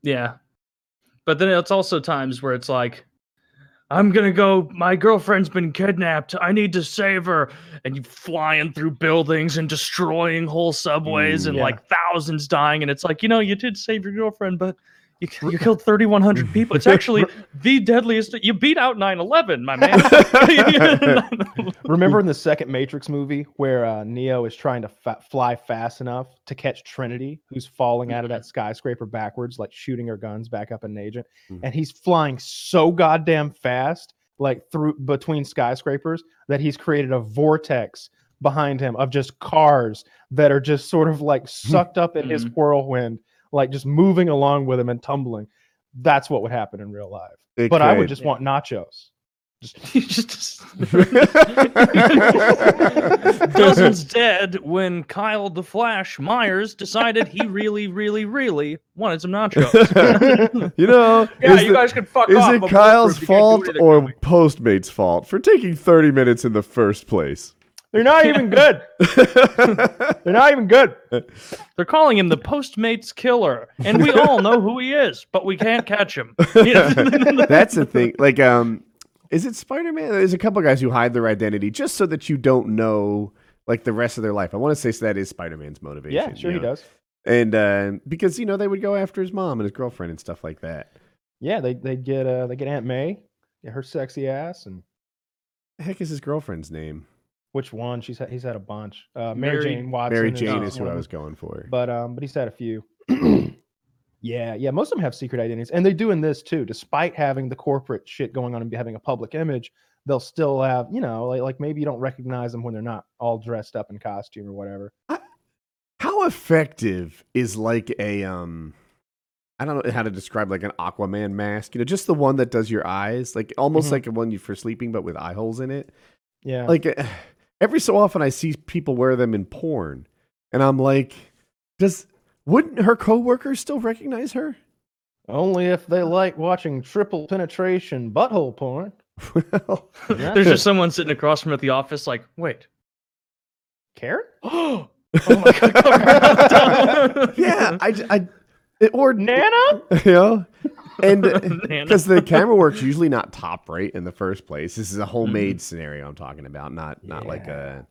[SPEAKER 3] Yeah. But then it's also times where it's like, I'm gonna go. My girlfriend's been kidnapped. I need to save her. And you flying through buildings and destroying whole subways
[SPEAKER 2] Mm,
[SPEAKER 3] and
[SPEAKER 1] yeah.
[SPEAKER 3] like thousands dying. And it's like, you know, you did save your girlfriend, but you, you killed 3,100 people. It's actually the deadliest. You beat out 9 11, my man.
[SPEAKER 1] Remember in the second Matrix movie where uh, Neo is trying to fa- fly fast enough to catch Trinity, who's falling out of that skyscraper backwards, like shooting her guns back up an agent,
[SPEAKER 2] Mhm.
[SPEAKER 1] and he's flying so goddamn fast, like through between skyscrapers, that he's created a vortex behind him of just cars that are just sort of like sucked up in his
[SPEAKER 3] Mhm.
[SPEAKER 1] whirlwind, like just moving along with him and tumbling. That's what would happen in real life.
[SPEAKER 2] It
[SPEAKER 1] But I would
[SPEAKER 2] could.
[SPEAKER 1] just want nachos.
[SPEAKER 3] You just dozens dead when Kyle the Flash Myers decided he really, really, really wanted some nachos.
[SPEAKER 2] you know,
[SPEAKER 3] yeah, you
[SPEAKER 2] the-
[SPEAKER 3] guys can fuck
[SPEAKER 2] is
[SPEAKER 3] off.
[SPEAKER 2] it Kyle's
[SPEAKER 3] bulletproof. You can't do
[SPEAKER 2] fault or
[SPEAKER 3] to.
[SPEAKER 2] Postmates' fault for taking 30 minutes in the first place?
[SPEAKER 1] They're not even good. They're not even good.
[SPEAKER 3] They're calling him the Postmates killer, and we all know who he is, but we can't catch him. You know?
[SPEAKER 2] That's the thing. Like, um, is it Spider Man? There's a couple guys who hide their identity just so that you don't know like the rest of their life. I want to say so that is Spider Man's motivation.
[SPEAKER 1] Yeah, sure
[SPEAKER 2] you
[SPEAKER 1] he
[SPEAKER 2] know?
[SPEAKER 1] does.
[SPEAKER 2] And uh, because you know they would go after his mom and his girlfriend and stuff like that.
[SPEAKER 1] Yeah, they they get uh they get Aunt May, her sexy ass, and
[SPEAKER 2] The heck is his girlfriend's name?
[SPEAKER 1] Which one? She's had, he's had a bunch. Uh, Mary,
[SPEAKER 3] Mary-
[SPEAKER 1] Jane Watson.
[SPEAKER 2] Mary Jane
[SPEAKER 3] uh,
[SPEAKER 2] is who I was going for.
[SPEAKER 1] But um, but he's had a few. yeah, yeah. Most of them have secret identities, and they do in this too. Despite having the corporate shit going on and having a public image, they'll still have you know like like maybe you don't recognize them when they're not all dressed up in costume or whatever.
[SPEAKER 2] How effective is like a um I don't know how to describe like an Aquaman mask, you know, just the one that does your eyes, like almost
[SPEAKER 1] Mhm.
[SPEAKER 2] like a one you for sleeping but with eye holes in it.
[SPEAKER 1] Yeah,
[SPEAKER 2] Like uh, every so often I see people wear them in porn and I'm like does wouldn't her coworkers still recognize her?
[SPEAKER 1] only if they like watching triple penetration butthole porn.
[SPEAKER 2] well,
[SPEAKER 1] Yeah.
[SPEAKER 3] There's just someone sitting across from at the office, like, wait.
[SPEAKER 1] Karen?
[SPEAKER 3] Oh, my God. cover up.
[SPEAKER 2] yeah, I, j- I it, or
[SPEAKER 1] Nana?
[SPEAKER 2] you know, and because the camera work's usually not top right in the first place. This is a homemade scenario I'm talking about, not not like a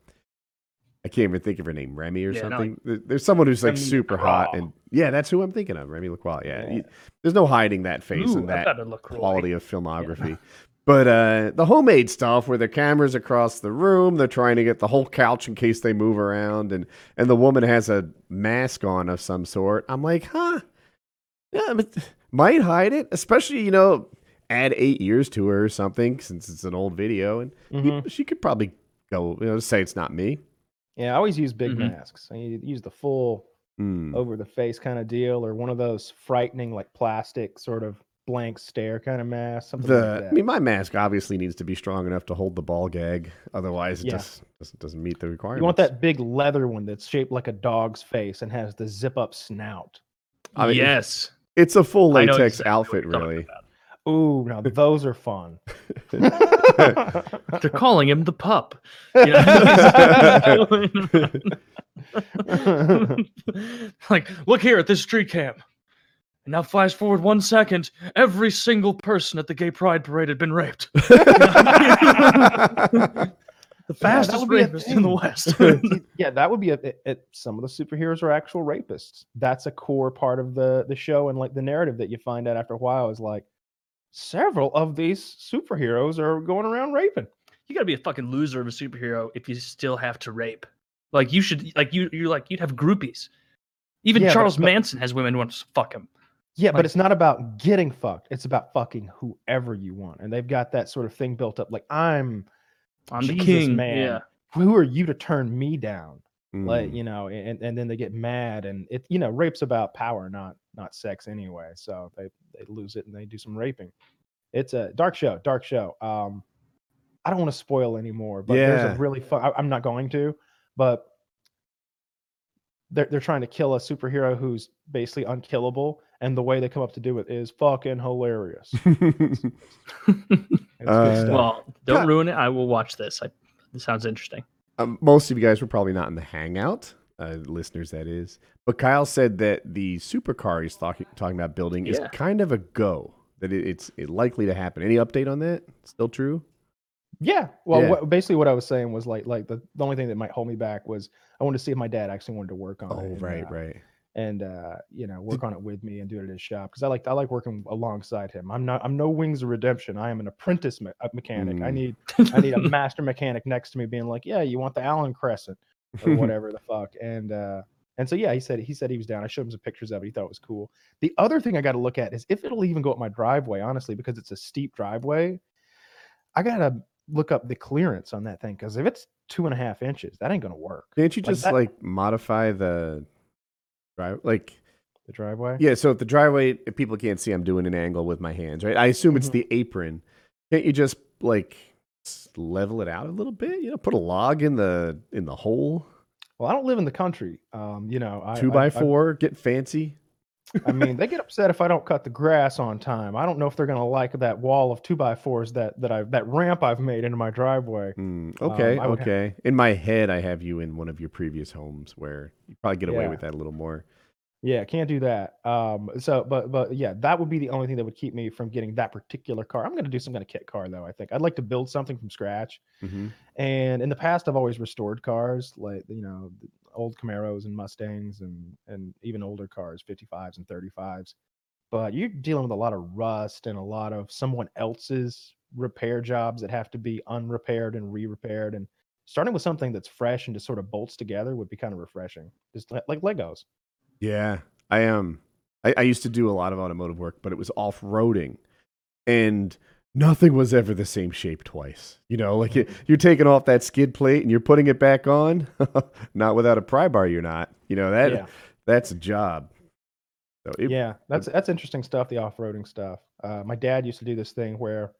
[SPEAKER 2] I can't even think of her name, Remy or
[SPEAKER 3] Yeah,
[SPEAKER 2] something. There- There's someone who's like
[SPEAKER 1] Remy
[SPEAKER 2] super hot, and yeah, that's who I'm thinking of, Remy LaCroix. Yeah,
[SPEAKER 1] Yeah.
[SPEAKER 2] you- there's no hiding that face
[SPEAKER 3] Ooh,
[SPEAKER 2] and that
[SPEAKER 3] LaCroix.
[SPEAKER 2] quality of filmography. But uh, the homemade stuff where the camera's across the room, they're trying to get the whole couch in case they move around, and and the woman has a mask on of some sort. I'm like, huh? Yeah, but might hide it, especially you know, add eight years to her or something since it's an old video, and you-
[SPEAKER 1] Mhm.
[SPEAKER 2] she could probably go, you know, say it's not me.
[SPEAKER 1] Yeah, I always use big
[SPEAKER 3] Mhm.
[SPEAKER 1] masks. I use the full
[SPEAKER 2] Mm.
[SPEAKER 1] over the face kind of deal, or one of those frightening like plastic sort of blank stare kind of mask. Something
[SPEAKER 2] The,
[SPEAKER 1] like that.
[SPEAKER 2] I mean, my mask obviously needs to be strong enough to hold the ball gag. Otherwise, it
[SPEAKER 1] Yeah.
[SPEAKER 2] just doesn't, doesn't meet the requirements.
[SPEAKER 1] you want that big leather one that's shaped like a dog's face and has the zip up snout.
[SPEAKER 2] I mean,
[SPEAKER 3] yes.
[SPEAKER 2] It's a full
[SPEAKER 3] I know
[SPEAKER 2] latex
[SPEAKER 3] exactly what
[SPEAKER 2] outfit,
[SPEAKER 3] you're talking
[SPEAKER 2] really.
[SPEAKER 3] about.
[SPEAKER 1] Ooh, now those are fun.
[SPEAKER 3] They're calling him the pup. You know? like, look here at this street cam. And now flash forward one second. Every single person at the gay pride parade had been raped. The fastest
[SPEAKER 1] would be
[SPEAKER 3] rapist in the. West.
[SPEAKER 1] Yeah, that would be a. It, it- some of the superheroes are actual rapists. That's a core part of the the show and like the narrative that you find out after a while is like several of these superheroes are going around raping.
[SPEAKER 3] you gotta be a fucking loser of a superhero if you still have to rape. Like you should, like you, you're like you'd have groupies. Even
[SPEAKER 1] Yeah, but-
[SPEAKER 3] Charles
[SPEAKER 1] but-
[SPEAKER 3] Manson has women who want to fuck him.
[SPEAKER 1] Yeah,
[SPEAKER 3] Like-
[SPEAKER 1] but it's not about getting fucked. It's about fucking whoever you want, and they've got that sort of thing built up. Like I'm,
[SPEAKER 3] I'm the
[SPEAKER 1] Jesus,
[SPEAKER 3] king,
[SPEAKER 1] man.
[SPEAKER 3] Yeah,
[SPEAKER 1] who are you to turn me down? Like
[SPEAKER 2] Mm.
[SPEAKER 1] you know, and and then they get mad, and it you know, rape's about power, not not sex anyway. So they they lose it and they do some raping. It's a dark show, dark show. Um, I don't want to spoil anymore, but there's a really fun. I, I'm not going to, but they're they're trying to kill a superhero who's basically unkillable, and the way they come up to do it is fucking hilarious. It's
[SPEAKER 2] Uh,
[SPEAKER 3] well, don't
[SPEAKER 2] God.
[SPEAKER 3] ruin it. I will watch this. I, this sounds interesting.
[SPEAKER 2] um, most of you guys were probably not in the hangout, uh, listeners, that is. But Kyle said that the supercar he's talking talking about building is kind of a go. That it, it's it likely to happen. Any update on that? Still true?
[SPEAKER 1] Yeah. Well,
[SPEAKER 2] Yeah.
[SPEAKER 1] What, basically, what I was saying was like, like the, the only thing that might hold me back was I wanted to see if my dad actually wanted to work on it.
[SPEAKER 2] Oh,
[SPEAKER 1] and,
[SPEAKER 2] right,
[SPEAKER 1] uh,
[SPEAKER 2] right.
[SPEAKER 1] And uh, you know, work on it with me and do it at his shop because I like I like working alongside him. I'm not I'm no wings of redemption. I am an apprentice me- uh, mechanic. I
[SPEAKER 2] Mm.
[SPEAKER 1] need I need a master mechanic next to me being like, yeah, you want the Allen Crescent or whatever the fuck. And uh, and so yeah, he said he said he was down. I showed him some pictures of it. He thought it was cool. The other thing I got to look at is if it'll even go up my driveway. Honestly, because it's a steep driveway, I gotta look up the clearance on that thing because if it's two and a half inches, that ain't gonna work.
[SPEAKER 2] Can't you
[SPEAKER 1] Like
[SPEAKER 2] just
[SPEAKER 1] that-
[SPEAKER 2] like modify the drive? Like,
[SPEAKER 1] The driveway.
[SPEAKER 2] yeah. So if the driveway, if people can't see, I'm doing an angle with my hands, right? I assume it's
[SPEAKER 1] Mhm.
[SPEAKER 2] the apron. Can't you just like level it out a little bit? You know, put a log in the in the hole.
[SPEAKER 1] Well, I don't live in the country. Um, you know, I,
[SPEAKER 2] Two by
[SPEAKER 1] I-
[SPEAKER 2] four. get fancy.
[SPEAKER 1] I mean, they get upset if I don't cut the grass on time. I don't know if they're gonna like that wall of two by fours that that I that ramp I've made into my driveway.
[SPEAKER 2] Hmm, okay,
[SPEAKER 1] ha-
[SPEAKER 2] okay. In my head, I have you in one of your previous homes where you probably get away
[SPEAKER 1] Yeah.
[SPEAKER 2] with that a little more.
[SPEAKER 1] Yeah, can't do that. Um, so but but yeah, that would be the only thing that would keep me from getting that particular car. I'm gonna do some kind of kit car though. I think I'd like to build something from scratch.
[SPEAKER 2] hmm
[SPEAKER 1] And in the past, I've always restored cars, like you know, old Camaros and Mustangs, and and even older cars, 55s and 35s. But you're dealing with a lot of rust and a lot of someone else's repair jobs that have to be unrepaired and re-repaired. And starting with something that's fresh and just sort of bolts together would be kind of refreshing, just like Legos.
[SPEAKER 2] Yeah, I am. I, I used to do a lot of automotive work, but it was off roading, and nothing was ever the same shape twice. You know, like you, you're taking off that skid plate and you're putting it back on. not without a pry bar, you're not. You know that
[SPEAKER 1] yeah,
[SPEAKER 2] that's a job. So it,
[SPEAKER 1] yeah, that's that's interesting stuff. The off-roading stuff. Uh, my dad used to do this thing where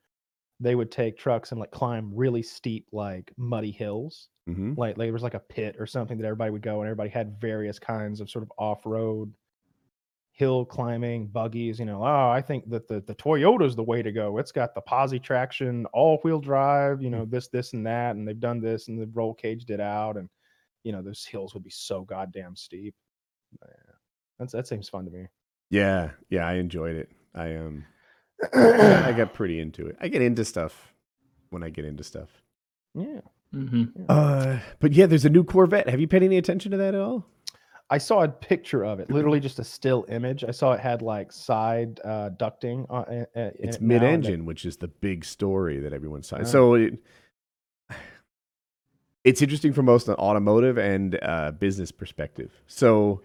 [SPEAKER 1] they would take trucks and like climb really steep, like muddy hills
[SPEAKER 2] mhm.
[SPEAKER 1] like, like there was like a pit or something that everybody would go and everybody had various kinds of sort of off-road hill climbing buggies you know oh i think that the, the toyota's the way to go it's got the posi traction all-wheel drive you know this this and that and they've done this and they've roll caged it out and you know those hills would be so goddamn steep yeah, that's that seems fun to me
[SPEAKER 2] Yeah, yeah, I enjoyed it. I um, I got pretty into it. I get into stuff when I get into stuff.
[SPEAKER 1] yeah
[SPEAKER 3] hmm
[SPEAKER 2] Uh, but yeah, there's a new Corvette. Have you paid any attention to that at all?
[SPEAKER 1] I saw a picture of it, literally just a still image. I saw it had like side uh, ducting. On, uh,
[SPEAKER 2] It's
[SPEAKER 1] it
[SPEAKER 2] mid-engine, which is the big story that everyone saw.
[SPEAKER 1] Oh.
[SPEAKER 2] So it, it's interesting from both an automotive and uh, business perspective. So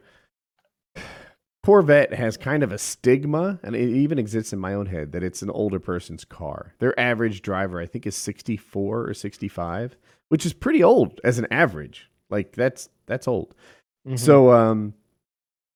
[SPEAKER 2] Corvette has kind of a stigma, and it even exists in my own head that it's an older person's car. Their average driver, I think, is 64 or 65, which is pretty old as an average. Like that's that's old.
[SPEAKER 1] Mhm.
[SPEAKER 2] So um,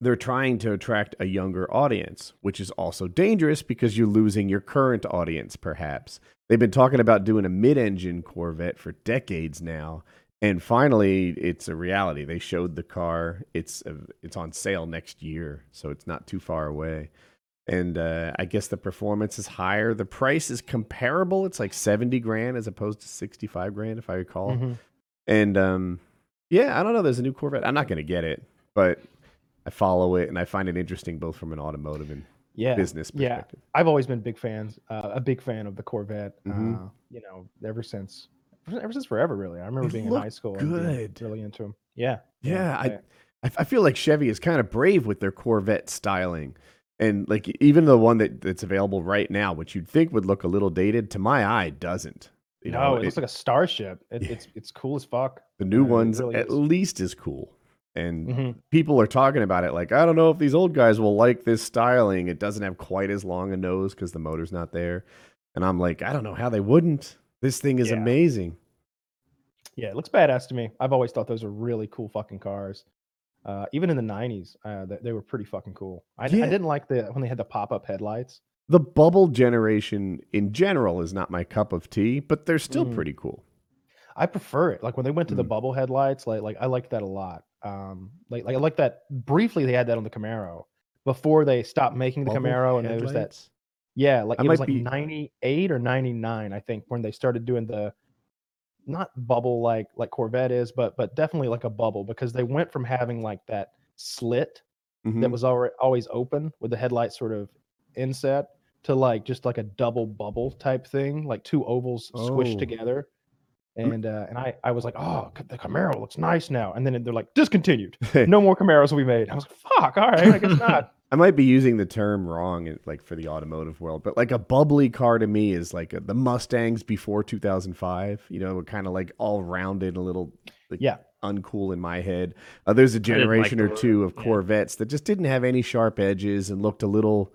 [SPEAKER 2] they're trying to attract a younger audience, which is also dangerous because you're losing your current audience, perhaps. They've been talking about doing a mid engine Corvette for decades now. And finally, it's a reality. They showed the car. It's uh it's on sale next year, so it's not too far away. And uh, I guess the performance is higher. The price is comparable. It's like seventy grand as opposed to sixty five grand, if I recall.
[SPEAKER 1] Mhm.
[SPEAKER 2] And um, yeah, I don't know. There's a new Corvette. I'm not going to get it, but I follow it and I find it interesting both from an automotive and
[SPEAKER 1] yeah,
[SPEAKER 2] business
[SPEAKER 1] yeah.
[SPEAKER 2] perspective.
[SPEAKER 1] I've always been big fans, uh, a big fan of the Corvette.
[SPEAKER 2] Mhm.
[SPEAKER 1] Uh, you know, ever since, ever since forever, really. I remember
[SPEAKER 2] They
[SPEAKER 1] being in high school and
[SPEAKER 2] good.
[SPEAKER 1] really into them. Yeah,
[SPEAKER 2] Yeah, I-
[SPEAKER 1] yeah.
[SPEAKER 2] I, I feel like Chevy is kind of brave with their Corvette styling. And like even the one that, that's available right now, which you'd think would look a little dated, to my eye, doesn't. You
[SPEAKER 1] no,
[SPEAKER 2] know,
[SPEAKER 1] it looks like a starship. It,
[SPEAKER 2] Yeah.
[SPEAKER 1] It's it's cool as fuck.
[SPEAKER 2] the new
[SPEAKER 1] it
[SPEAKER 2] ones
[SPEAKER 1] really
[SPEAKER 2] at
[SPEAKER 1] is.
[SPEAKER 2] least is cool. And
[SPEAKER 1] Mhm.
[SPEAKER 2] people are talking about it like, I don't know if these old guys will like this styling. It doesn't have quite as long a nose because the motor's not there. And I'm like, I don't know how they wouldn't. This thing is
[SPEAKER 1] Yeah.
[SPEAKER 2] amazing.
[SPEAKER 1] Yeah, it looks badass to me. I've always thought those are really cool fucking cars. Uh, even in the '90s, uh, they, they were pretty fucking cool. I,
[SPEAKER 2] Yeah.
[SPEAKER 1] I didn't like the when they had the pop-up headlights.
[SPEAKER 2] The bubble generation in general is not my cup of tea, but they're still
[SPEAKER 1] Mhm.
[SPEAKER 2] pretty cool.
[SPEAKER 1] I prefer it. Like when they went to the
[SPEAKER 2] Mm.
[SPEAKER 1] bubble headlights, like like I liked that a lot. Um, like like I like that. Briefly, they had that on the Camaro before they stopped making the
[SPEAKER 2] Bubble
[SPEAKER 1] Camaro, and there was that. Yeah, like
[SPEAKER 2] I
[SPEAKER 1] it was like
[SPEAKER 2] be-
[SPEAKER 1] '98 or '99, I think, when they started doing the not bubble like like Corvette is, but but definitely like a bubble because they went from having like that slit that
[SPEAKER 2] Mhm.
[SPEAKER 1] was already always open with the headlight sort of inset to like just like a double bubble type thing, like two ovals squished
[SPEAKER 2] Oh.
[SPEAKER 1] together. And uh, and I I was like, oh, the Camaro looks nice now. And then they're like, discontinued. No more Camaros will be made. I was like, fuck, all right, I guess not.
[SPEAKER 2] I might be using the term wrong, like for the automotive world, but like a bubbly car to me is like a, the Mustangs before 2005. You know, kind of like all rounded, a little like,
[SPEAKER 1] Yeah.
[SPEAKER 2] uncool in my head. Uh, there's a
[SPEAKER 3] didn't like
[SPEAKER 2] generation or
[SPEAKER 3] the-
[SPEAKER 2] two of
[SPEAKER 3] yeah.
[SPEAKER 2] Corvettes that just didn't have any sharp edges and looked a little,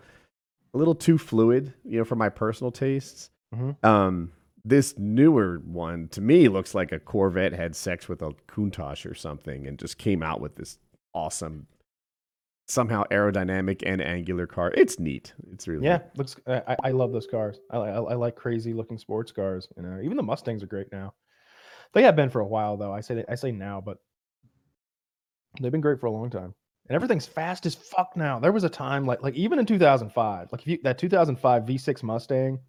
[SPEAKER 2] a little too fluid. You know, for my personal tastes.
[SPEAKER 1] Mhm.
[SPEAKER 2] Um, this newer one to me looks like a Corvette had sex with a Countach or something and just came out with this awesome, somehow aerodynamic and angular car. It's neat. It's really
[SPEAKER 1] Yeah, looks. I, I- I love those cars. I, I, I like crazy looking sports cars. You know, even the Mustangs are great now. They have been for a while though. I say I say now, but they've been great for a long time. And everything's fast as fuck now. There was a time like like even in 2005, like if you that 2005 V6 Mustang,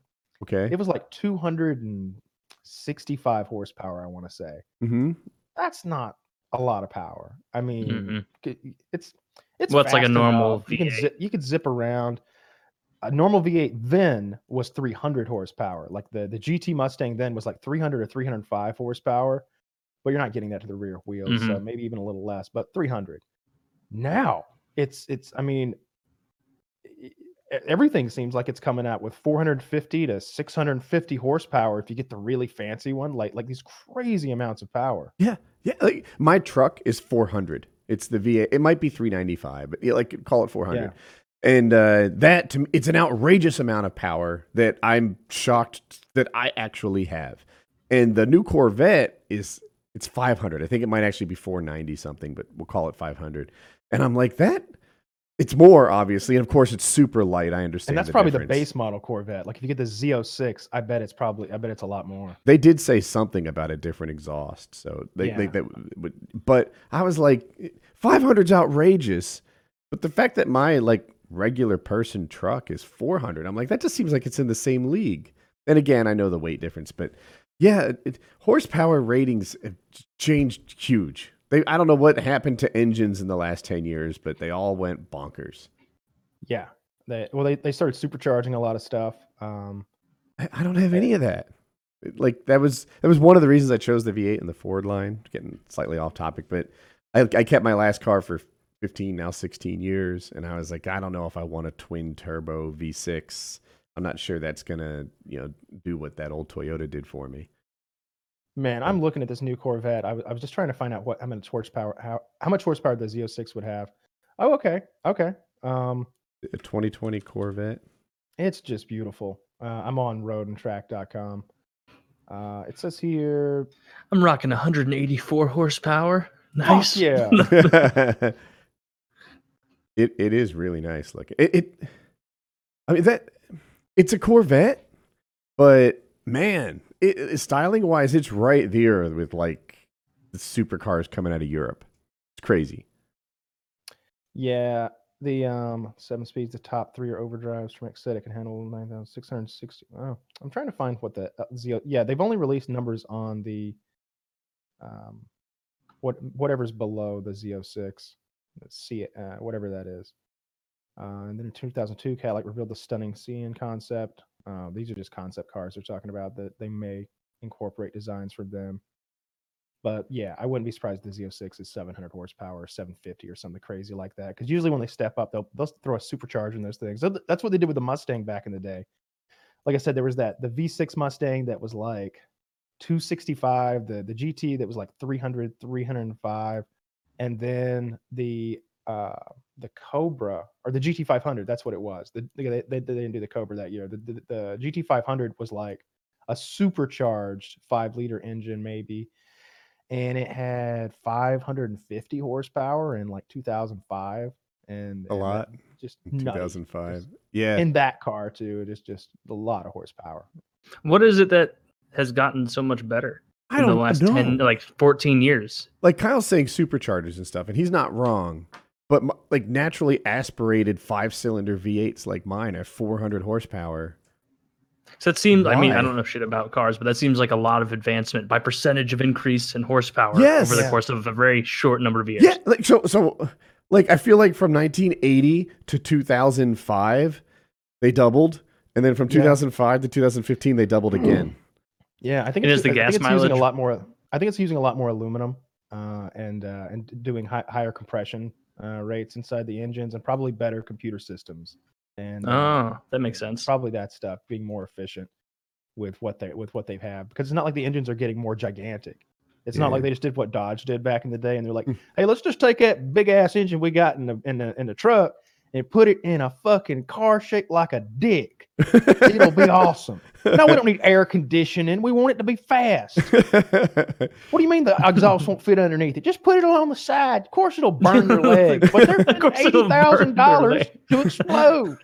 [SPEAKER 2] okay.
[SPEAKER 1] it was like 265 horsepower. I want to say
[SPEAKER 2] hmm
[SPEAKER 1] that's not a lot of power. I mean,
[SPEAKER 3] Mhm.
[SPEAKER 1] c- it's it's
[SPEAKER 3] Well, it's like a
[SPEAKER 1] fast
[SPEAKER 3] normal
[SPEAKER 1] enough. You can
[SPEAKER 3] V8.
[SPEAKER 1] zip, you could zip around. A normal V8 then was 300 horsepower. Like the the GT Mustang then was like 300 or 305 horsepower, but you're not getting that to the rear wheels, so maybe even a little less, but 300. Now it's it's I mean everything seems like it's coming out with 450 to 650 horsepower if you get the really fancy one like like these crazy amounts of power
[SPEAKER 2] Yeah, yeah. Like my truck is 400. It's the V8. It might be 395, but yeah, like call it 400.
[SPEAKER 1] Yeah.
[SPEAKER 2] And uh, that to me, it's an outrageous amount of power that I'm shocked that I actually have. And the new Corvette is it's 500. I think it might actually be 490 something, but we'll call it 500. And I'm like that. It's more obviously, and of course, it's super light. I understand.
[SPEAKER 1] and that's
[SPEAKER 2] the
[SPEAKER 1] probably the base model corvette like if you get the z06 i bet it's probably i bet it's a lot more
[SPEAKER 2] They did say something about a different exhaust, so they,
[SPEAKER 1] Yeah.
[SPEAKER 2] they would. But I was like, 500's outrageous. But the fact that my like regular person truck is 400, I'm like, that just seems like it's in the same league. And again, I know the weight difference, but yeah, it- horsepower ratings have changed huge. They, I don't know what happened to engines in the last 10 years, but they all went bonkers.
[SPEAKER 1] yeah they well they, they started supercharging a lot of stuff um
[SPEAKER 2] I, I don't have any of that. Like that was that was one of the reasons I chose the V8 and the Ford line. Getting slightly off topic, but I, I kept my last car for 15 now 16 years, and I was like, I don't know if I want a twin turbo V6. I'm not sure that's gonna you know do what that old Toyota did for me.
[SPEAKER 1] Man, I'm looking at this new Corvette. I was, just trying to find out what how much horsepower how how much horsepower the Z06 would have. Oh, okay, okay. Um,
[SPEAKER 2] A 2020 Corvette.
[SPEAKER 1] it's just beautiful. Uh, I'm on roadandtrack.com. Uh, it says here,
[SPEAKER 3] I'm rocking 184 horsepower.
[SPEAKER 1] fuck
[SPEAKER 3] Nice.
[SPEAKER 1] yeah.
[SPEAKER 2] it it is really nice looking. It, it I mean that it's a Corvette, but man, it, styling wise, it's right there with like the supercars coming out of Europe. It's crazy.
[SPEAKER 1] Yeah, the um seven speeds, the top three are overdrives. Tremec said it can handle nine thousand six hundred sixty. Oh, I'm trying to find what the uh, Z. Yeah, they've only released numbers on the um what whatever's below the Z06. Let's see uh, whatever that is. Uh, and then in 2002, Cadillac revealed the stunning Cien concept. Uh, these are just concept cars they're talking about that they may incorporate designs from them. But yeah, I wouldn't be surprised the Z06 is 700 horsepower 750 or something crazy like that. Because usually when they step up, they'll they'll throw a supercharger in those things. That's what they did with the Mustang back in the day. Like I said, there was that the V6 Mustang that was like 265, the the GT that was like 300, 305, and then the uh the Cobra or the GT 500. That's what it was. The, they, they, they didn't do the Cobra that year. The, the, the GT 500 was like a supercharged five liter engine, maybe and it had 550 horsepower in like 2005 and
[SPEAKER 2] A
[SPEAKER 1] and
[SPEAKER 2] lot
[SPEAKER 1] just
[SPEAKER 2] in 2005.
[SPEAKER 1] just-
[SPEAKER 2] Yeah.
[SPEAKER 1] in that car too it is just a lot of horsepower
[SPEAKER 3] What is it that has gotten so much better
[SPEAKER 2] I
[SPEAKER 3] in the
[SPEAKER 2] don't
[SPEAKER 3] last
[SPEAKER 2] know.
[SPEAKER 3] 10, like 14 years?
[SPEAKER 2] like Kyle's saying superchargers and stuff, and he's not wrong. But m- like naturally aspirated five cylinder V8s like mine are 400 horsepower.
[SPEAKER 3] So it seems, I mean, I don't know shit about cars, but that seems like a lot of advancement by percentage of increase in horsepower
[SPEAKER 2] Yes.
[SPEAKER 3] over the
[SPEAKER 1] Yeah.
[SPEAKER 3] course of a very short number of years.
[SPEAKER 2] Yeah, like so so like I feel like from 1980 to 2005 they doubled and then from
[SPEAKER 1] Yeah.
[SPEAKER 2] 2005 to 2015 they doubled again.
[SPEAKER 1] yeah i think
[SPEAKER 3] And
[SPEAKER 1] it's,
[SPEAKER 3] is the
[SPEAKER 1] I think
[SPEAKER 3] gas
[SPEAKER 1] it's using a lot more i think it's using a lot more aluminum uh, and uh, and doing hi- higher compression uh, rates inside the engines and probably better computer systems and uh,
[SPEAKER 3] Oh, that makes sense.
[SPEAKER 1] probably that stuff being more efficient with what they with what they've had because it's not like the engines are getting more gigantic it's not like they just did what dodge did back in the day and they're like
[SPEAKER 2] Mm.
[SPEAKER 1] hey let's just take that big ass engine we got in the in the in the truck and put it in a fucking car shaped like a dick it'll be awesome no we don't need air conditioning we want it to be fast what do you mean the exhaust won't fit underneath it just put it on the side of course it'll burn your leg, but they're
[SPEAKER 3] Of course
[SPEAKER 1] eighty
[SPEAKER 3] it'll burn
[SPEAKER 1] thousand
[SPEAKER 3] their
[SPEAKER 1] dollars to explode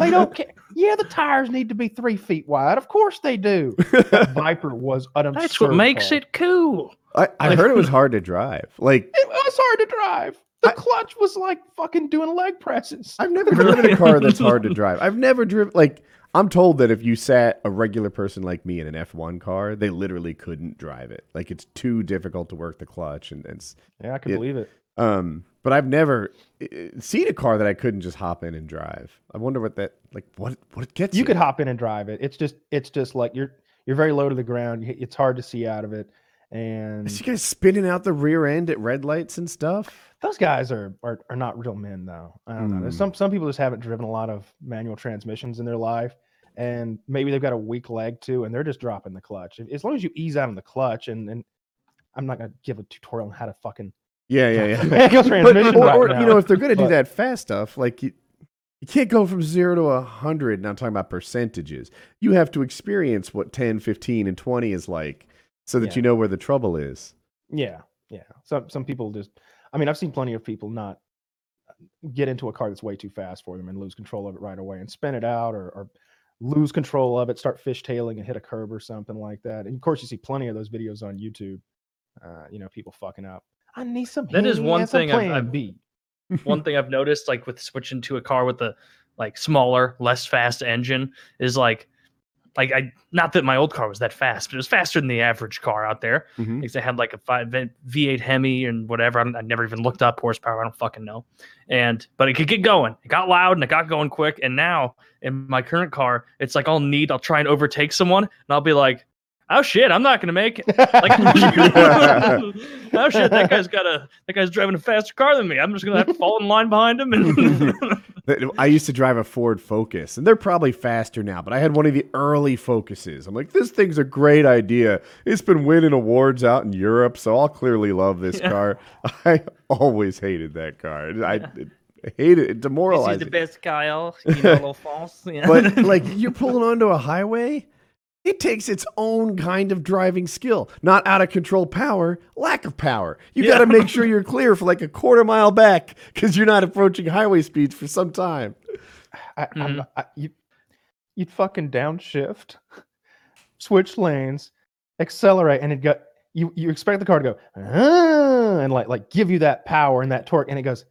[SPEAKER 1] they don't care. Yeah, the tires need to be three feet wide. Of course they do. That Viper was an absurd
[SPEAKER 3] That's what makes
[SPEAKER 1] car.
[SPEAKER 3] it cool.
[SPEAKER 2] I, I
[SPEAKER 3] Like-
[SPEAKER 2] heard it was hard to drive. Like
[SPEAKER 1] It was hard to drive. The clutch was like fucking doing leg presses.
[SPEAKER 2] I've never driven a car that's hard to drive. I've never driven like I'm told that if you sat a regular person like me in an F1 car, they literally couldn't drive it. Like it's too difficult to work the clutch and, it's
[SPEAKER 1] Yeah, I can
[SPEAKER 2] Yeah.
[SPEAKER 1] believe it.
[SPEAKER 2] Um, but I've never seen a car that I couldn't just hop in and drive. I wonder what that like. What what it gets
[SPEAKER 1] You could hop in and drive it. It's just it's just like you're you're very low to the ground. It's hard to see out of it. And
[SPEAKER 2] Is you guys spinning out the rear end at red lights and stuff?
[SPEAKER 1] those guys are, are are not real men though. I don't know. There's
[SPEAKER 2] Hmm.
[SPEAKER 1] some some people just haven't driven a lot of manual transmissions in their life, and maybe they've got a weak leg too, and they're just dropping the clutch. As long as you ease out on the clutch, and and I'm not gonna give a tutorial on how to fucking
[SPEAKER 2] Yeah, yeah, yeah.
[SPEAKER 1] manual
[SPEAKER 2] But,
[SPEAKER 1] transmission
[SPEAKER 2] or,
[SPEAKER 1] right
[SPEAKER 2] or,
[SPEAKER 1] now.
[SPEAKER 2] you know, if they're gonna do
[SPEAKER 1] but-
[SPEAKER 2] that fast stuff, like you, you can't go from zero to a hundred. Now I'm talking about percentages. You have to experience what 10, 15, and 20 is like so that
[SPEAKER 1] Yeah.
[SPEAKER 2] you know where the trouble is.
[SPEAKER 1] Yeah, yeah. Some some people just. I mean, I've seen plenty of people not uh, get into a car that's way too fast for them and lose control of it right away and spin it out or, or lose control of it, start fishtailing and hit a curb or something like that. And of course, you see plenty of those videos on YouTube. Uh, you know, people fucking up. I need some.
[SPEAKER 3] That is one thing I've-
[SPEAKER 1] Plan
[SPEAKER 3] I've-
[SPEAKER 1] B.
[SPEAKER 3] One thing I've noticed, like with switching to a car with a like smaller, less fast engine, is like like I not that my old car was that fast, but it was faster than the average car out there.
[SPEAKER 2] Mhm.
[SPEAKER 3] Because I had like a five V8 Hemi and whatever. I, I never even looked up horsepower. I don't fucking know. And but it could get going. It got loud and it got going quick. And now in my current car, it's like I'll need. I'll try and overtake someone, and I'll be like, "Oh shit, I'm not gonna make it." Like, oh shit, that guy's got a that guy's driving a faster car than me. I'm just gonna have to fall in line behind him. And
[SPEAKER 2] I used to drive a Ford Focus, and they're probably faster now, but I had one of the early Focuses. I'm like, this thing's a great idea. It's been winning awards out in Europe, so I'll clearly love this
[SPEAKER 3] Yeah.
[SPEAKER 2] car. I always hated that car. I, I hate it. It demoralized. the
[SPEAKER 3] best Kyle. You know, little false. Yeah.
[SPEAKER 2] but like you're pulling onto a highway it takes its own kind of driving skill not out of control power lack of power you
[SPEAKER 3] Yeah.
[SPEAKER 2] got to make sure you're clear for like a quarter mile back because you're not approaching highway speeds for some time
[SPEAKER 1] I, I'm
[SPEAKER 3] Mhm.
[SPEAKER 1] not, I, you, you'd fucking downshift, switch lanes, accelerate, and it got you. You expect the car to go "Ah," and like like give you that power and that torque, and it goes.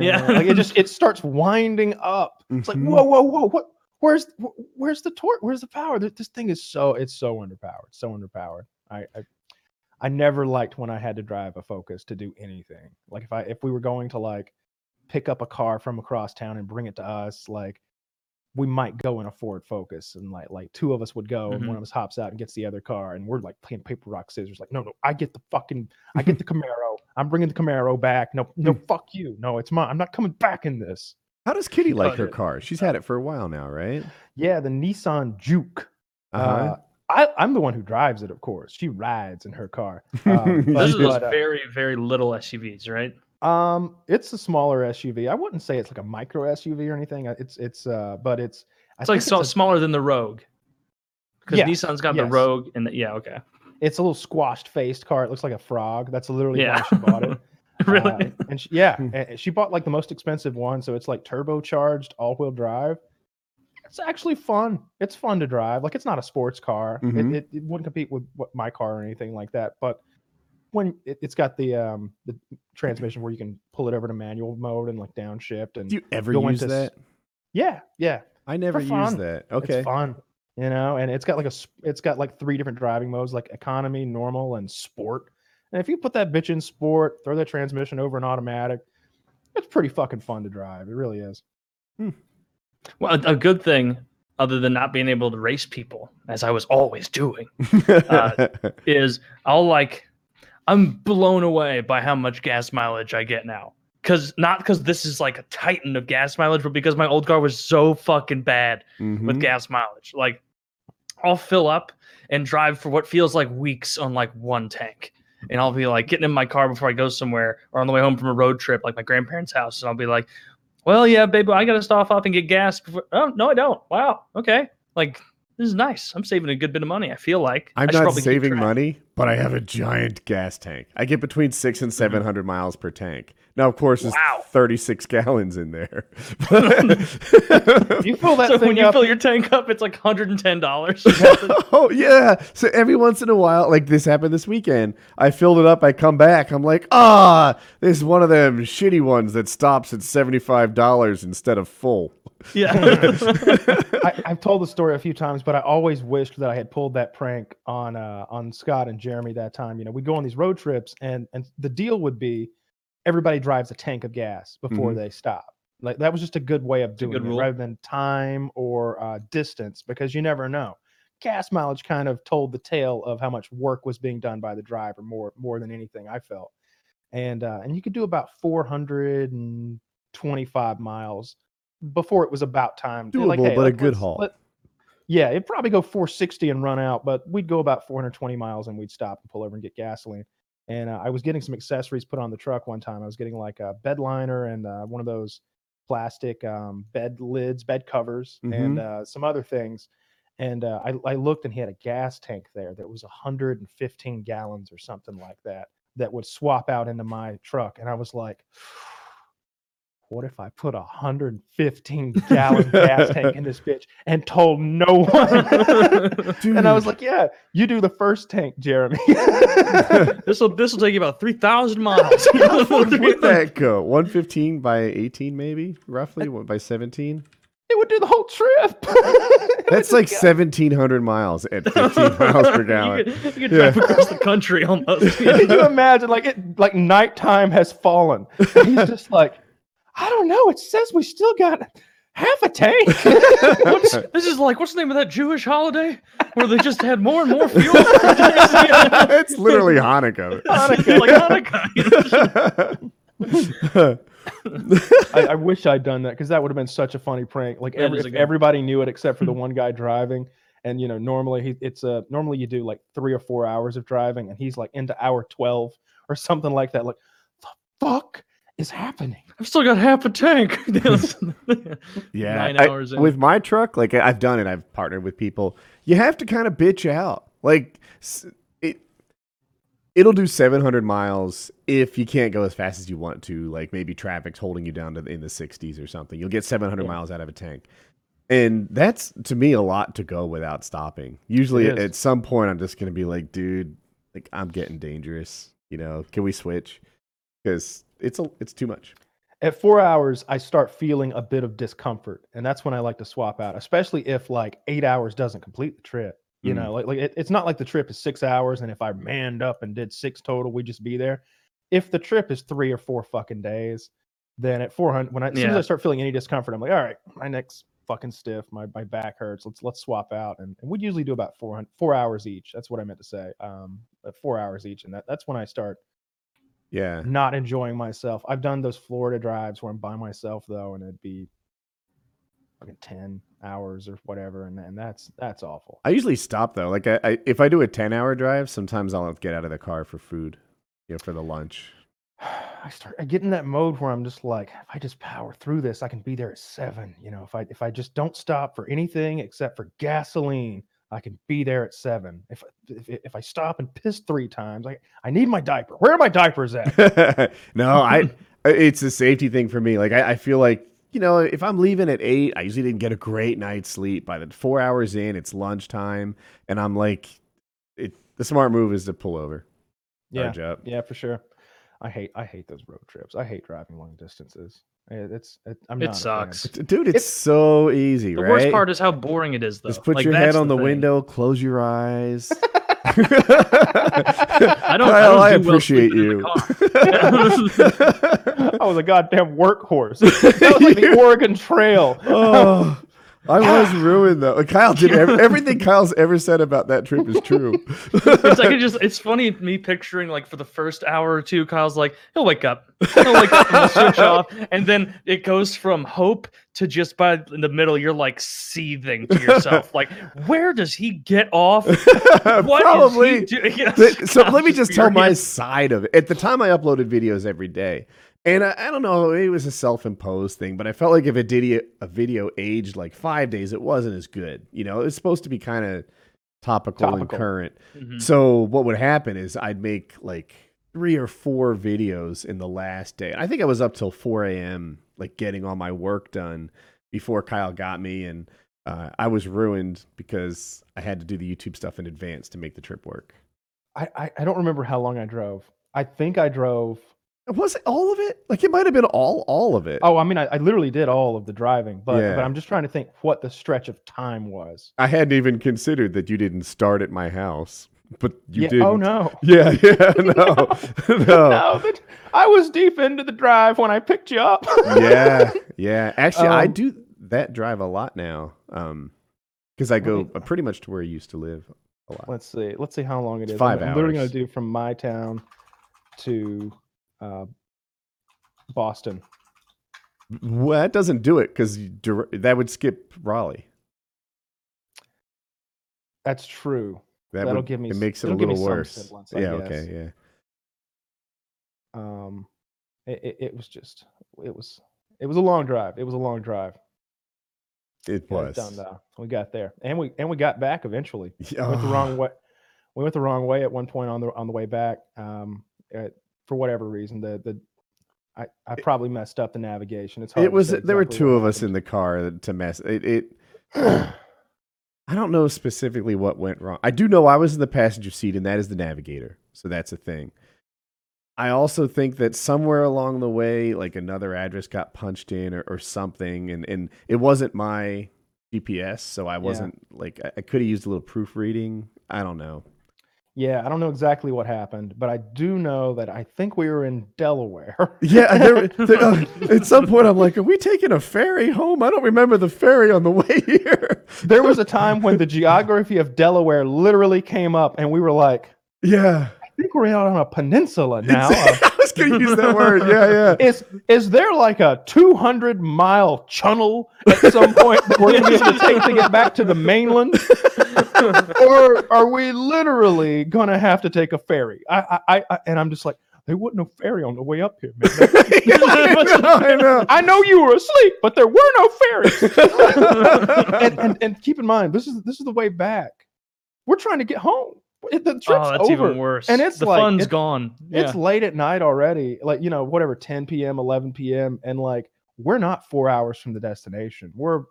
[SPEAKER 1] Yeah, like it just it starts winding up. It's like
[SPEAKER 2] Mhm.
[SPEAKER 1] whoa, whoa, whoa, what? Where's where's the torque? Where's the power? This thing is so it's so underpowered, so underpowered. I, I I never liked when I had to drive a Focus to do anything. Like if I if we were going to like pick up a car from across town and bring it to us, like we might go in a Ford Focus and like like two of us would go and one mm-hmm. of us hops out and gets the other car and we're like playing paper rock scissors. Like no no I get the fucking I get the Camaro. I'm bringing the Camaro back. No no mm. fuck you. No it's mine. I'm not coming back in this.
[SPEAKER 2] How does kitty like her
[SPEAKER 3] yeah.
[SPEAKER 2] car she's had it for a while now right
[SPEAKER 1] Yeah, the Nissan Juke.
[SPEAKER 2] uh-huh
[SPEAKER 1] Uh, I, I'm the one who drives it, of course. She rides in her car. Um, but-
[SPEAKER 3] Those are
[SPEAKER 1] but, uh,
[SPEAKER 3] very, very little SUVs, right?
[SPEAKER 1] Um, it's a smaller SUV. I wouldn't say it's like a micro SUV or anything. Uh, It's it's uh, but it's I
[SPEAKER 3] It's like
[SPEAKER 1] think
[SPEAKER 3] so,
[SPEAKER 1] it's, a,
[SPEAKER 3] smaller than the Rogue. Because
[SPEAKER 1] Yeah,
[SPEAKER 3] Nissan's got
[SPEAKER 1] yes.
[SPEAKER 3] the Rogue, and the, yeah, okay,
[SPEAKER 1] it's a little squashed faced car. It looks like a frog. That's literally
[SPEAKER 3] Yeah.
[SPEAKER 1] why she bought it.
[SPEAKER 3] really.
[SPEAKER 1] Uh, and she, yeah,
[SPEAKER 2] Hmm.
[SPEAKER 1] and she bought like the most expensive one, so it's like turbocharged all wheel drive. It's actually fun. It's fun to drive. Like it's not a sports car.
[SPEAKER 2] Mhm.
[SPEAKER 1] It, it, it wouldn't compete with what my car or anything like that. But when it, it's got the um the transmission where you can pull it over to manual mode and like downshift and
[SPEAKER 2] do you ever
[SPEAKER 1] go
[SPEAKER 2] use
[SPEAKER 1] into
[SPEAKER 2] that
[SPEAKER 1] yeah yeah
[SPEAKER 2] i never used that okay
[SPEAKER 1] it's fun you know and it's got like a it's got like three different driving modes like economy normal and sport and if you put that bitch in sport throw that transmission over an automatic it's pretty fucking fun to drive it really is
[SPEAKER 3] Well, a, a good thing, other than not being able to race people, as I was always doing, uh, is I'll like, I'm blown away by how much gas mileage I get now. Cause not because this is like a titan of gas mileage, but because my old car was so fucking bad
[SPEAKER 2] Mhm.
[SPEAKER 3] with gas mileage. Like, I'll fill up and drive for what feels like weeks on like one tank. And I'll be like getting in my car before I go somewhere or on the way home from a road trip, like my grandparents' house. And I'll be like, well, yeah, baby, I got to stop off and get gas. Before... Oh, no, I don't. Wow. Okay. Like, this is nice. I'm saving a good bit of money. I feel like
[SPEAKER 2] I'm not saving money, but I have a giant gas tank. I get between six and mm-hmm. seven hundred miles per tank. Now, of course, it's
[SPEAKER 3] Wow.
[SPEAKER 2] 36 gallons in there.
[SPEAKER 1] you fill that
[SPEAKER 3] So
[SPEAKER 1] thing
[SPEAKER 3] when you
[SPEAKER 1] up
[SPEAKER 3] fill your tank up, it's like $110.
[SPEAKER 2] oh yeah. So every once in a while, like this happened this weekend, I filled it up. I come back. I'm like, ah, this is one of them shitty ones that stops at seventy five dollars instead of full.
[SPEAKER 3] yeah.
[SPEAKER 1] I, I've told the story a few times, but I always wished that I had pulled that prank on uh, on Scott and Jeremy that time. You know, we'd go on these road trips, and and the deal would be everybody drives a tank of gas before
[SPEAKER 2] Mhm.
[SPEAKER 1] they stop. Like that was just a good way of doing it,
[SPEAKER 3] rule.
[SPEAKER 1] rather than time or uh, distance, because you never know. Gas mileage kind of told the tale of how much work was being done by the driver more more than anything I felt, and uh, and you could do about four hundred and twenty five miles before it was about time.
[SPEAKER 2] Doable, but a good haul.
[SPEAKER 1] let- yeah, it'd probably go 460 and run out, but we'd go about 420 miles and we'd stop and pull over and get gasoline. And uh, I was getting some accessories put on the truck one time. I was getting like a bed liner and uh, one of those plastic um, bed lids, bed covers, and uh, some other things. And uh, I, I looked and he had a gas tank there that was 115 gallons or something like that, that would swap out into my truck. And I was like, what if I put a 115 gallon gas tank in this bitch and told no one? and I was like, yeah, you do the first tank, Jeremy.
[SPEAKER 3] this will this will take you about 3,000 miles.
[SPEAKER 2] How far would that go? One fifteen by eighteen, maybe roughly. What by seventeen?
[SPEAKER 1] it would do the whole trip.
[SPEAKER 2] That's like 1,700 miles at 15 miles per gallon.
[SPEAKER 3] You could, you could drive
[SPEAKER 2] Yeah.
[SPEAKER 3] across the country almost.
[SPEAKER 1] Can you imagine? Like it, like nighttime has fallen. And he's just like, I don't know. It says we still got half a tank.
[SPEAKER 3] What's, this is like what's the name of that Jewish holiday where they just had more and more fuel?
[SPEAKER 2] it's literally Hanukkah.
[SPEAKER 3] Hanukkah, like Hanukkah.
[SPEAKER 1] I, I wish I'd done that because that would have been such a funny prank. Like every, if everybody knew it except for the one guy driving. And you know, normally he, it's a normally you do like three or four hours of driving, and he's like into hour twelve or something like that. Like, the fuck is happening?
[SPEAKER 3] I've still got half a tank.
[SPEAKER 2] Yeah,
[SPEAKER 3] Nine
[SPEAKER 2] I-
[SPEAKER 3] in.
[SPEAKER 2] with my truck, like I- I've done it. I've partnered with people. You have to kind of bitch out. Like it, it'll do 700 miles if you can't go as fast as you want to. Like maybe traffic's holding you down to the, in the 60s or something. You'll get 700
[SPEAKER 1] Yeah.
[SPEAKER 2] miles out of a tank, and that's to me a lot to go without stopping. Usually, at some point, I'm just gonna be like, dude, like I'm getting dangerous. You know, can we switch? Because it's a, it's too much.
[SPEAKER 1] At four hours, I start feeling a bit of discomfort, and that's when I like to swap out, especially if like eight hours doesn't complete the trip. You
[SPEAKER 2] Mm.
[SPEAKER 1] know, like like it, it's not like the trip is six hours, and if I manned up and did six total, we'd just be there. If the trip is three or four fucking days, then at four hundred, when I as soon as I start feeling any discomfort, I'm like, all right, my neck's fucking stiff, my my back hurts. Let's let's swap out, and, and we'd usually do about four hundred four hours each. That's what I meant to say. Um, four hours each, and that that's when I start
[SPEAKER 2] Yeah.
[SPEAKER 1] not enjoying myself. I've done those Florida drives where I'm by myself though, and it'd be fucking ten hours or whatever, and and that's that's awful.
[SPEAKER 2] I usually stop though. Like I, I if I do a ten hour drive, sometimes I'll get out of the car for food, you know, for the lunch.
[SPEAKER 1] I start I get in that mode where I'm just like, if I just power through this, I can be there at seven. You know, if I if I just don't stop for anything except for gasoline, I can be there at seven. If if, if I stop and piss three times, I I need my diaper. Where are my diapers at?
[SPEAKER 2] no, I uh, it's a safety thing for me. Like I, I feel like you know if I'm leaving at eight, I usually didn't get a great night's sleep. By the four hours in, it's lunchtime, and I'm like, it. The smart move is to pull over,
[SPEAKER 1] yeah, yeah, for sure. I hate I hate those road trips. I hate driving long distances. Eh, It's it, I'm
[SPEAKER 3] It
[SPEAKER 1] not
[SPEAKER 3] sucks.
[SPEAKER 2] Dude, it's,
[SPEAKER 1] It's-
[SPEAKER 2] so easy,
[SPEAKER 3] The
[SPEAKER 2] right?
[SPEAKER 3] worst part is how boring it is, though.
[SPEAKER 2] Just put
[SPEAKER 3] Like,
[SPEAKER 2] your
[SPEAKER 3] that's
[SPEAKER 2] head on the,
[SPEAKER 3] thing.
[SPEAKER 2] window, close your eyes.
[SPEAKER 3] I
[SPEAKER 2] I
[SPEAKER 3] don't.
[SPEAKER 2] Kyle,
[SPEAKER 3] I,
[SPEAKER 2] I
[SPEAKER 3] don't do well
[SPEAKER 2] appreciate
[SPEAKER 3] sleeping in
[SPEAKER 2] you.
[SPEAKER 1] I was a goddamn workhorse. That was like the Oregon Trail.
[SPEAKER 2] oh, I was ruined though. Uh, Kyle did ev- everything Kyle's ever said about that trip is true.
[SPEAKER 3] it's like it just it's funny me picturing like for the first hour or two kyle's like he'll wake up he'll wake up and switch off and then it goes from hope to just by in the middle you're like seething to yourself like where does he get off What is
[SPEAKER 2] Probably.
[SPEAKER 3] he doing? Yes,
[SPEAKER 2] Th- so
[SPEAKER 3] Kyle's
[SPEAKER 2] let me just tell my side of it. At the time, I uploaded videos every day, and I, I don't know, it was a self-imposed thing, but I felt like if a video a video aged like five days, it wasn't as good. You know, it's supposed to be kind of topical, and
[SPEAKER 1] Topical.
[SPEAKER 2] current.
[SPEAKER 3] Mhm.
[SPEAKER 2] So what would happen is I'd make like three or four videos in the last day. I think I was up till 4 a.m. like getting all my work done before Kyle got me, and uh, I was ruined because I had to do the YouTube stuff in advance to make the trip work.
[SPEAKER 1] I, I I don't remember how long I drove. I think I drove.
[SPEAKER 2] Was it all of it? Like it might have been all all of it.
[SPEAKER 1] Oh, I mean, I, I literally did all of the driving, but
[SPEAKER 2] Yeah.
[SPEAKER 1] but I'm just trying to think what the stretch of time was.
[SPEAKER 2] I hadn't even considered that you didn't start at my house, but you
[SPEAKER 1] yeah,
[SPEAKER 2] did.
[SPEAKER 1] Oh no.
[SPEAKER 2] Yeah, yeah, no, no.
[SPEAKER 1] No, but I was deep into the drive when I picked you up.
[SPEAKER 2] yeah, yeah. Actually, I
[SPEAKER 1] Um,
[SPEAKER 2] do that drive a lot now. Um, because I go
[SPEAKER 1] me-
[SPEAKER 2] pretty much to where I used to live a lot.
[SPEAKER 1] Let's see. Let's see how long it is.
[SPEAKER 2] five
[SPEAKER 1] I'm, I'm literally going to do from my town to uh, Boston.
[SPEAKER 2] Well, that doesn't do it because that would skip Raleigh.
[SPEAKER 1] That's true.
[SPEAKER 2] That
[SPEAKER 1] That'll
[SPEAKER 2] would,
[SPEAKER 1] give me
[SPEAKER 2] it makes it a
[SPEAKER 1] it'll give me
[SPEAKER 2] little worse.
[SPEAKER 1] semblance,
[SPEAKER 2] yeah.
[SPEAKER 1] guess.
[SPEAKER 2] Okay. Yeah.
[SPEAKER 1] Um, it, it, it was just it was it was a long drive. It was a long drive.
[SPEAKER 2] It was.
[SPEAKER 1] done though. We got there, and we and we got back eventually.
[SPEAKER 2] Yeah.
[SPEAKER 1] We went the wrong way. We went the wrong way at one point on the on the way back. Um, uh, for whatever reason, the the I, I probably messed up the navigation. It's hard
[SPEAKER 2] It was.
[SPEAKER 1] say
[SPEAKER 2] There were two of us in the car to mess. It. it I don't know specifically what went wrong. I do know I was in the passenger seat, and that is the navigator. So that's a thing. I also think that somewhere along the way, like another address got punched in or, or something, and, and it wasn't my GPS, so I wasn't like I, I could have used a little proofreading. I don't know.
[SPEAKER 1] Yeah, I don't know exactly what happened, but I do know that I think we were in Delaware.
[SPEAKER 2] Yeah, there, there, uh, at some point I'm like, are we taking a ferry home? I don't remember the ferry on the way here.
[SPEAKER 1] there was a time when the geography of Delaware literally came up, and we were like,
[SPEAKER 2] Yeah,
[SPEAKER 1] think we're out on a peninsula now.
[SPEAKER 2] Uh, I was gonna use that word. Yeah, yeah.
[SPEAKER 1] is is there like a 200 mile channel at some point that we're going to able to take to get back to the mainland or are we literally going to have to take a ferry I, I i and i'm just like there wasn't no ferry on the way up here man.
[SPEAKER 2] I know, I know.
[SPEAKER 1] i know you were asleep but there were no ferries and, and and keep in mind this is this is the way back we're trying to get home the oh, trip's
[SPEAKER 3] oh, that's
[SPEAKER 1] over
[SPEAKER 3] even worse.
[SPEAKER 1] and it's
[SPEAKER 3] the
[SPEAKER 1] like-
[SPEAKER 3] fun's
[SPEAKER 1] it's-
[SPEAKER 3] gone.
[SPEAKER 1] it's late at night already like you know whatever 10 p.m 11 p.m and like we're not four hours from the destination we're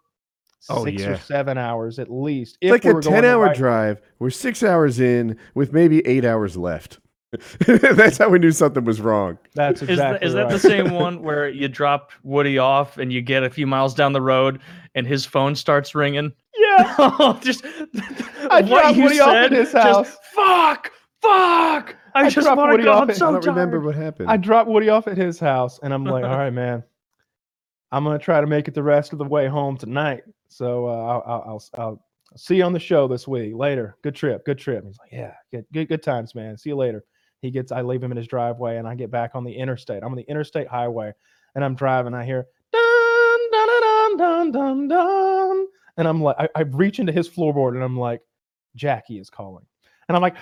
[SPEAKER 2] Oh,
[SPEAKER 1] six
[SPEAKER 2] yeah.
[SPEAKER 1] or seven hours at least
[SPEAKER 2] It's
[SPEAKER 1] if
[SPEAKER 2] like
[SPEAKER 1] we
[SPEAKER 2] a
[SPEAKER 1] were going
[SPEAKER 2] 10
[SPEAKER 1] the
[SPEAKER 2] hour
[SPEAKER 1] right-
[SPEAKER 2] drive. We're six hours in with maybe eight hours left. That's how we knew something was wrong.
[SPEAKER 1] that's exactly
[SPEAKER 3] Is, that
[SPEAKER 1] right.
[SPEAKER 3] the same one where you drop Woody off and you get a few miles down the road and his phone starts ringing?
[SPEAKER 1] yeah
[SPEAKER 3] just
[SPEAKER 1] I
[SPEAKER 3] what
[SPEAKER 1] dropped
[SPEAKER 3] you
[SPEAKER 1] Woody off
[SPEAKER 3] said,
[SPEAKER 1] at his
[SPEAKER 3] just,
[SPEAKER 1] house.
[SPEAKER 3] Fuck, fuck. I,
[SPEAKER 1] I
[SPEAKER 3] just
[SPEAKER 1] dropped
[SPEAKER 3] want to
[SPEAKER 1] Woody
[SPEAKER 3] go.
[SPEAKER 1] off
[SPEAKER 3] I'm
[SPEAKER 1] at-
[SPEAKER 3] so
[SPEAKER 2] I don't remember what happened.
[SPEAKER 1] i dropped woody off at his house and i'm like all right man. I'm gonna try to make it the rest of the way home tonight. So uh, I'll, I'll, I'll, I'll see you on the show this week. Later. Good trip. Good trip. He's like yeah good, good good times man. See you later. He gets i leave him in his driveway and i get back on the interstate. I'm on the interstate highway and i'm driving. I hear dun dun dun dun dun dun and i'm like I, I reach into his floorboard and i'm like jackie is calling and i'm like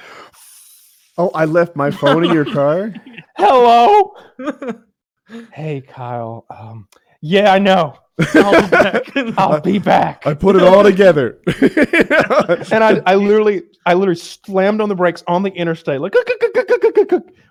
[SPEAKER 2] oh, I left my phone in your car?
[SPEAKER 1] hello hey kyle um yeah i know
[SPEAKER 3] I'll be back.
[SPEAKER 1] i'll be back
[SPEAKER 2] I put it all together.
[SPEAKER 1] and I, I literally i literally slammed on the brakes on the interstate like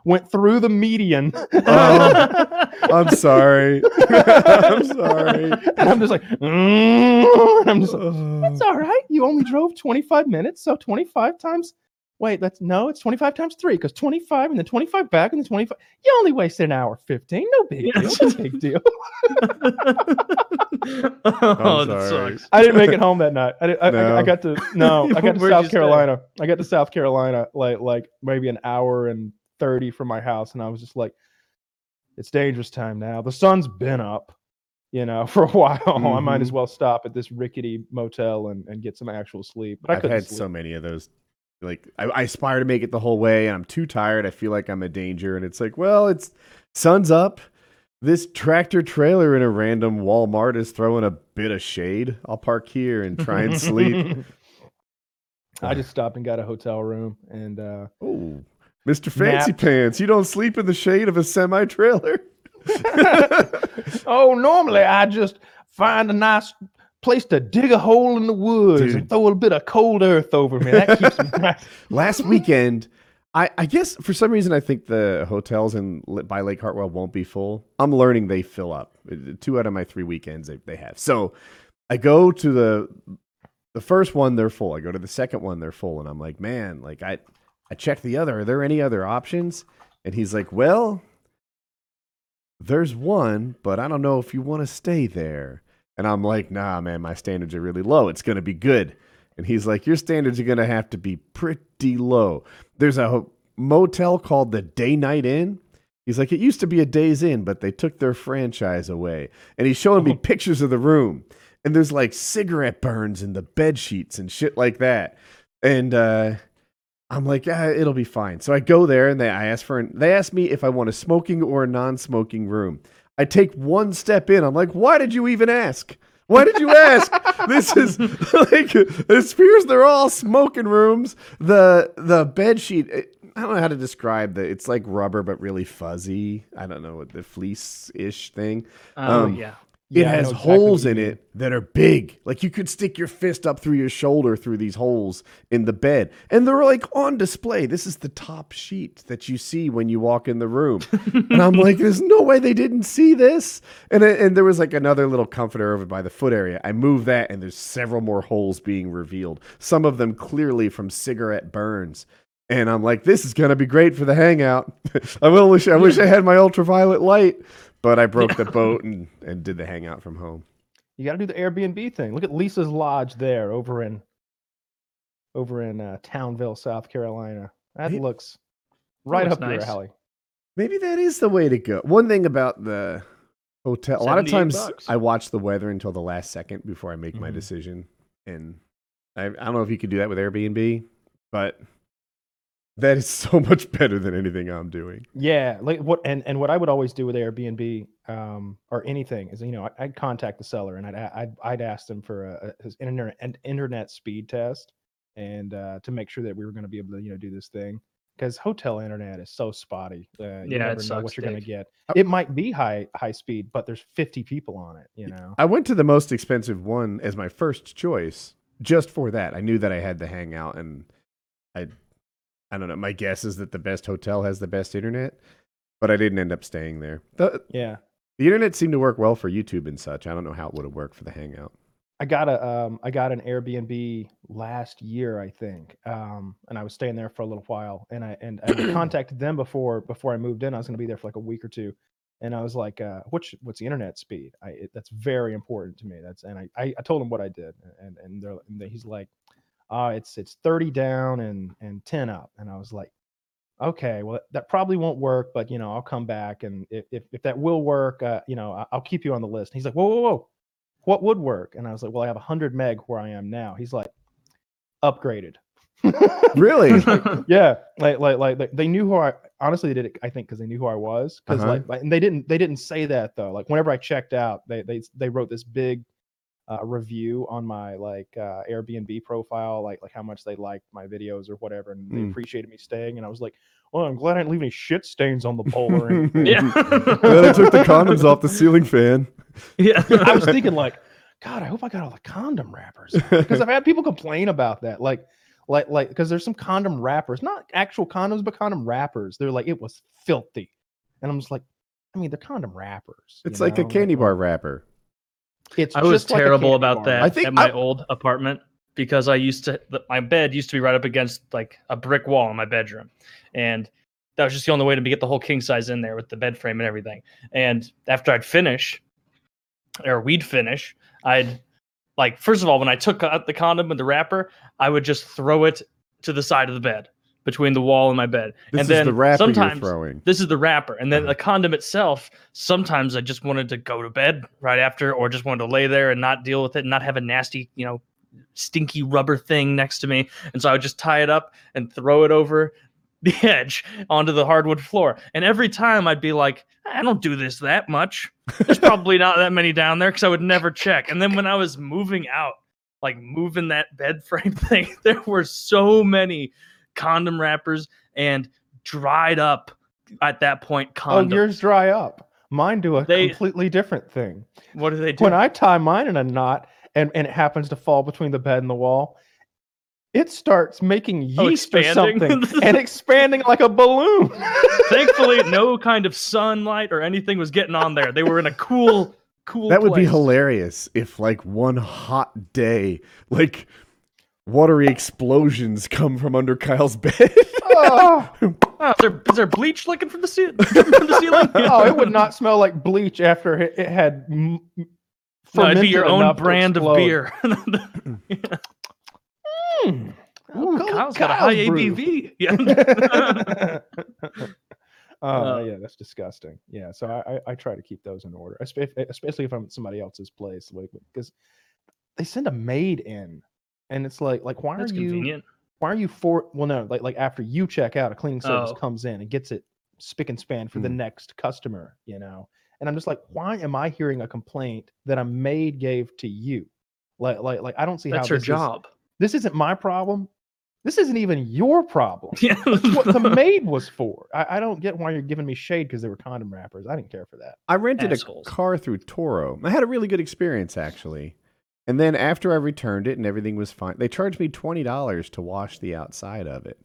[SPEAKER 1] went through the median
[SPEAKER 2] Oh. I'm sorry. I'm sorry.
[SPEAKER 1] and i'm just like "Mm," and i'm just like it's all right you only drove 25 minutes so 25 times wait that's no it's 25 times three because 25 and then 25 back and then 25 you only wasted an hour 15 no big deal
[SPEAKER 3] Yes.
[SPEAKER 1] no big deal
[SPEAKER 3] oh,
[SPEAKER 2] I'm
[SPEAKER 3] that sucks.
[SPEAKER 1] I didn't make it home that night. I, did, I, I-
[SPEAKER 2] No.
[SPEAKER 1] I got to no, I got to
[SPEAKER 3] Where'd you
[SPEAKER 1] South
[SPEAKER 3] stay?
[SPEAKER 1] Carolina. I got to South Carolina like like maybe an hour and thirty from my house, and I was just like, it's dangerous time now. The sun's been up, you know, for a while. I might as
[SPEAKER 2] Mhm.
[SPEAKER 1] well stop at this rickety motel and, and get some actual sleep. But I
[SPEAKER 2] I've had
[SPEAKER 1] sleep.
[SPEAKER 2] so many of those. Like I, I aspire to make it the whole way, and I'm too tired. I feel like I'm a danger, and it's like, well, it's sun's up. This tractor trailer in a random Walmart is throwing a bit of shade. I'll park here and try and sleep.
[SPEAKER 1] I just stopped and got a hotel room, and uh,
[SPEAKER 2] Oh, Mr. Fancy
[SPEAKER 1] Napped.
[SPEAKER 2] Pants, you don't sleep in the shade of a semi trailer.
[SPEAKER 1] oh, normally I just find a nice place to dig a hole in the woods
[SPEAKER 2] Dude.
[SPEAKER 1] and throw a little bit of cold earth over me. That keeps me nice.
[SPEAKER 2] Last weekend, I, I guess for some reason I think the hotels in by Lake Hartwell won't be full. I'm learning they fill up. Two out of my three weekends they, they have. So I go to the the first one they're full. I go to the second one they're full, and I'm like, man, like I I check the other. Are there any other options? And he's like, well, there's one, but I don't know if you want to stay there. And I'm like, nah, man, my standards are really low. It's gonna be good. And he's like, Your standards are going to have to be pretty low. There's a motel called the Day Night Inn. He's like, It used to be a Days Inn, but they took their franchise away. And he's showing me pictures of the room. And there's like cigarette burns in the bed sheets and shit like that. And uh, I'm like, yeah, it'll be fine. So I go there and they I ask for an, they ask me if I want a smoking or a non-smoking room. I take one step in. I'm like, why did you even ask? Why did you ask? this is like it appears they're all smoking rooms. The the bed sheet. It, I don't know how to describe the. It's like rubber, but really fuzzy. I don't know what the fleece ish thing.
[SPEAKER 3] Oh
[SPEAKER 2] Um,
[SPEAKER 3] yeah.
[SPEAKER 2] It
[SPEAKER 1] Yeah, I
[SPEAKER 2] has
[SPEAKER 1] exactly
[SPEAKER 2] holes in it that are big. Like you could stick your fist up through your shoulder through these holes in the bed. And they're like on display. This is the top sheet that you see when you walk in the room. and I'm like, there's no way they didn't see this. And it- and there was like another little comforter over by the foot area. I moved that and there's several more holes being revealed. Some of them clearly from cigarette burns. And I'm like, this is gonna be great for the hangout. I will wish I wish I had my ultraviolet light, but I broke the boat and, and did the hangout from home.
[SPEAKER 1] You got to do the Airbnb thing. Look at Lisa's lodge there over in over in uh, Townville, South Carolina. That
[SPEAKER 2] Hey,
[SPEAKER 1] looks right
[SPEAKER 3] looks
[SPEAKER 1] up
[SPEAKER 3] nice.
[SPEAKER 1] your alley.
[SPEAKER 2] Maybe that is the way to go. One thing about the hotel, a lot of
[SPEAKER 3] 78
[SPEAKER 2] times
[SPEAKER 3] bucks.
[SPEAKER 2] I watch the weather until the last second before I make my
[SPEAKER 1] Mhm.
[SPEAKER 2] decision. And I, I don't know if you could do that with Airbnb, but that is so much better than anything I'm doing.
[SPEAKER 1] Yeah, like what and and what I would always do with Airbnb um, or anything is you know I, I'd contact the seller and I'd a- I'd, I'd ask them for a, a- his internet an internet speed test and uh, to make sure that we were going to be able to you know do this thing because hotel internet is so spotty. Uh, you
[SPEAKER 3] Yeah, it
[SPEAKER 1] never know what you're going to get. It might be high high speed, but there's 50 people on it. You know.
[SPEAKER 2] I went to the most expensive one as my first choice just for that. I knew that I had the hangout and I I don't know. My guess is that the best hotel has the best internet, but I didn't end up staying there. The,
[SPEAKER 1] Yeah.
[SPEAKER 2] the internet seemed to work well for YouTube and such. I don't know how it would have worked for the hangout.
[SPEAKER 1] I got a um I got an Airbnb last year, I think. Um and I was staying there for a little while and I and I contacted them before before I moved in. I was going to be there for like a week or two. And I was like, uh, what's what's the internet speed? I it, that's very important to me. That's and I, I I told him what I did and and they're and they, he's like, uh it's it's 30 down and and 10 up. And I was like, okay, well that probably won't work, but you know, I'll come back and if if, if that will work, uh, you know, I'll keep you on the list. And he's like, whoa, whoa, whoa what would work? And I was like, well, I have 100 meg where I am now. He's like, upgraded.
[SPEAKER 2] Really?
[SPEAKER 1] yeah, like, like, like, like, they knew who I. Honestly, they did it. I think because they knew who I was. Because
[SPEAKER 2] Uh-huh.
[SPEAKER 1] like, like, and they didn't. They didn't say that though. Like, whenever I checked out, they they they wrote this big uh, review on my like uh, Airbnb profile, like like how much they liked my videos or whatever, and they
[SPEAKER 2] Mm.
[SPEAKER 1] appreciated me staying. And I was like, well, I'm glad I didn't leave any shit stains on the pole or anything.
[SPEAKER 3] yeah.
[SPEAKER 2] then I took the condoms off the ceiling fan.
[SPEAKER 3] yeah.
[SPEAKER 1] I was thinking like, God, I hope I got all the condom wrappers because I've had people complain about that, like, like, like, because there's some condom wrappers, not actual condoms, but condom wrappers. They're like, it was filthy, and I'm just like, I mean, they're condom wrappers. you
[SPEAKER 2] It's like a
[SPEAKER 1] know?
[SPEAKER 2] candy bar wrapper.
[SPEAKER 1] It's
[SPEAKER 3] I was
[SPEAKER 1] like
[SPEAKER 3] terrible about
[SPEAKER 1] bar.
[SPEAKER 3] that
[SPEAKER 2] I think
[SPEAKER 3] at my
[SPEAKER 2] I-
[SPEAKER 3] old apartment because I used to the, my bed used to be right up against like a brick wall in my bedroom, and that was just the only way to get the whole king size in there with the bed frame and everything. And after I'd finish, or we'd finish, I'd like first of all when I took out the condom and the wrapper, I would just throw it to the side of the bed between the wall and my bed.
[SPEAKER 2] This
[SPEAKER 3] and
[SPEAKER 2] is
[SPEAKER 3] then
[SPEAKER 2] the wrapper
[SPEAKER 3] sometimes this is the wrapper. And then the condom itself sometimes i just wanted to go to bed right after or just wanted to lay there and not deal with it and not have a nasty you know stinky rubber thing next to me. And so i would just tie it up and throw it over the edge onto the hardwood floor. And every time i'd be like i don't do this that much. There's probably not that many down there because i would never check. And then when i was moving out like moving that bed frame thing there were so many condom wrappers and dried up at that point
[SPEAKER 1] Oh,
[SPEAKER 3] condoms.
[SPEAKER 1] yours dry up. Mine do a
[SPEAKER 3] They-
[SPEAKER 1] completely different thing.
[SPEAKER 3] what do they do?
[SPEAKER 1] When I tie mine in a knot and, and it happens to fall between the bed and the wall, it starts making
[SPEAKER 3] Oh,
[SPEAKER 1] yeast or something and expanding like a balloon.
[SPEAKER 3] Thankfully, no kind of sunlight or anything was getting on there. They were in a cool, cool.
[SPEAKER 2] That would be hilarious if, like, one hot day, like, watery explosions come from under Kyle's bed.
[SPEAKER 1] oh,
[SPEAKER 3] Oh, is, there, is there bleach looking from the, ce- from the ceiling?
[SPEAKER 1] oh, it would not smell like bleach after it, it had. m- m-
[SPEAKER 3] No, it'd be your own brand of
[SPEAKER 1] explode.
[SPEAKER 3] beer.
[SPEAKER 1] Mm.
[SPEAKER 3] oh,
[SPEAKER 1] Ooh,
[SPEAKER 3] Kyle's got a high
[SPEAKER 1] brew.
[SPEAKER 3] ABV. Yeah.
[SPEAKER 1] Oh
[SPEAKER 3] Uh,
[SPEAKER 1] yeah, that's disgusting. Yeah, so I, I, I try to keep those in order, espe- especially if I'm at somebody else's place, like because they send a maid in, and it's like like why
[SPEAKER 3] That's
[SPEAKER 1] are you
[SPEAKER 3] convenient.
[SPEAKER 1] why are you for well no like like after you check out a cleaning service
[SPEAKER 3] Oh.
[SPEAKER 1] comes in and gets it spick and span for the
[SPEAKER 2] Mm.
[SPEAKER 1] next customer you know and i'm just like why am i hearing a complaint that a maid gave to you like like like i don't see
[SPEAKER 3] That's
[SPEAKER 1] how
[SPEAKER 3] her
[SPEAKER 1] this is-
[SPEAKER 3] job.
[SPEAKER 1] this isn't my problem this isn't even your problem
[SPEAKER 3] Yeah.
[SPEAKER 1] It's what the maid was for I, I don't get why you're giving me shade because they were condom wrappers i didn't care for that
[SPEAKER 2] I rented
[SPEAKER 3] Assholes.
[SPEAKER 2] a car through Turo. I had a really good experience, actually. And then after I returned it and everything was fine, they charged me $20 to wash the outside of it.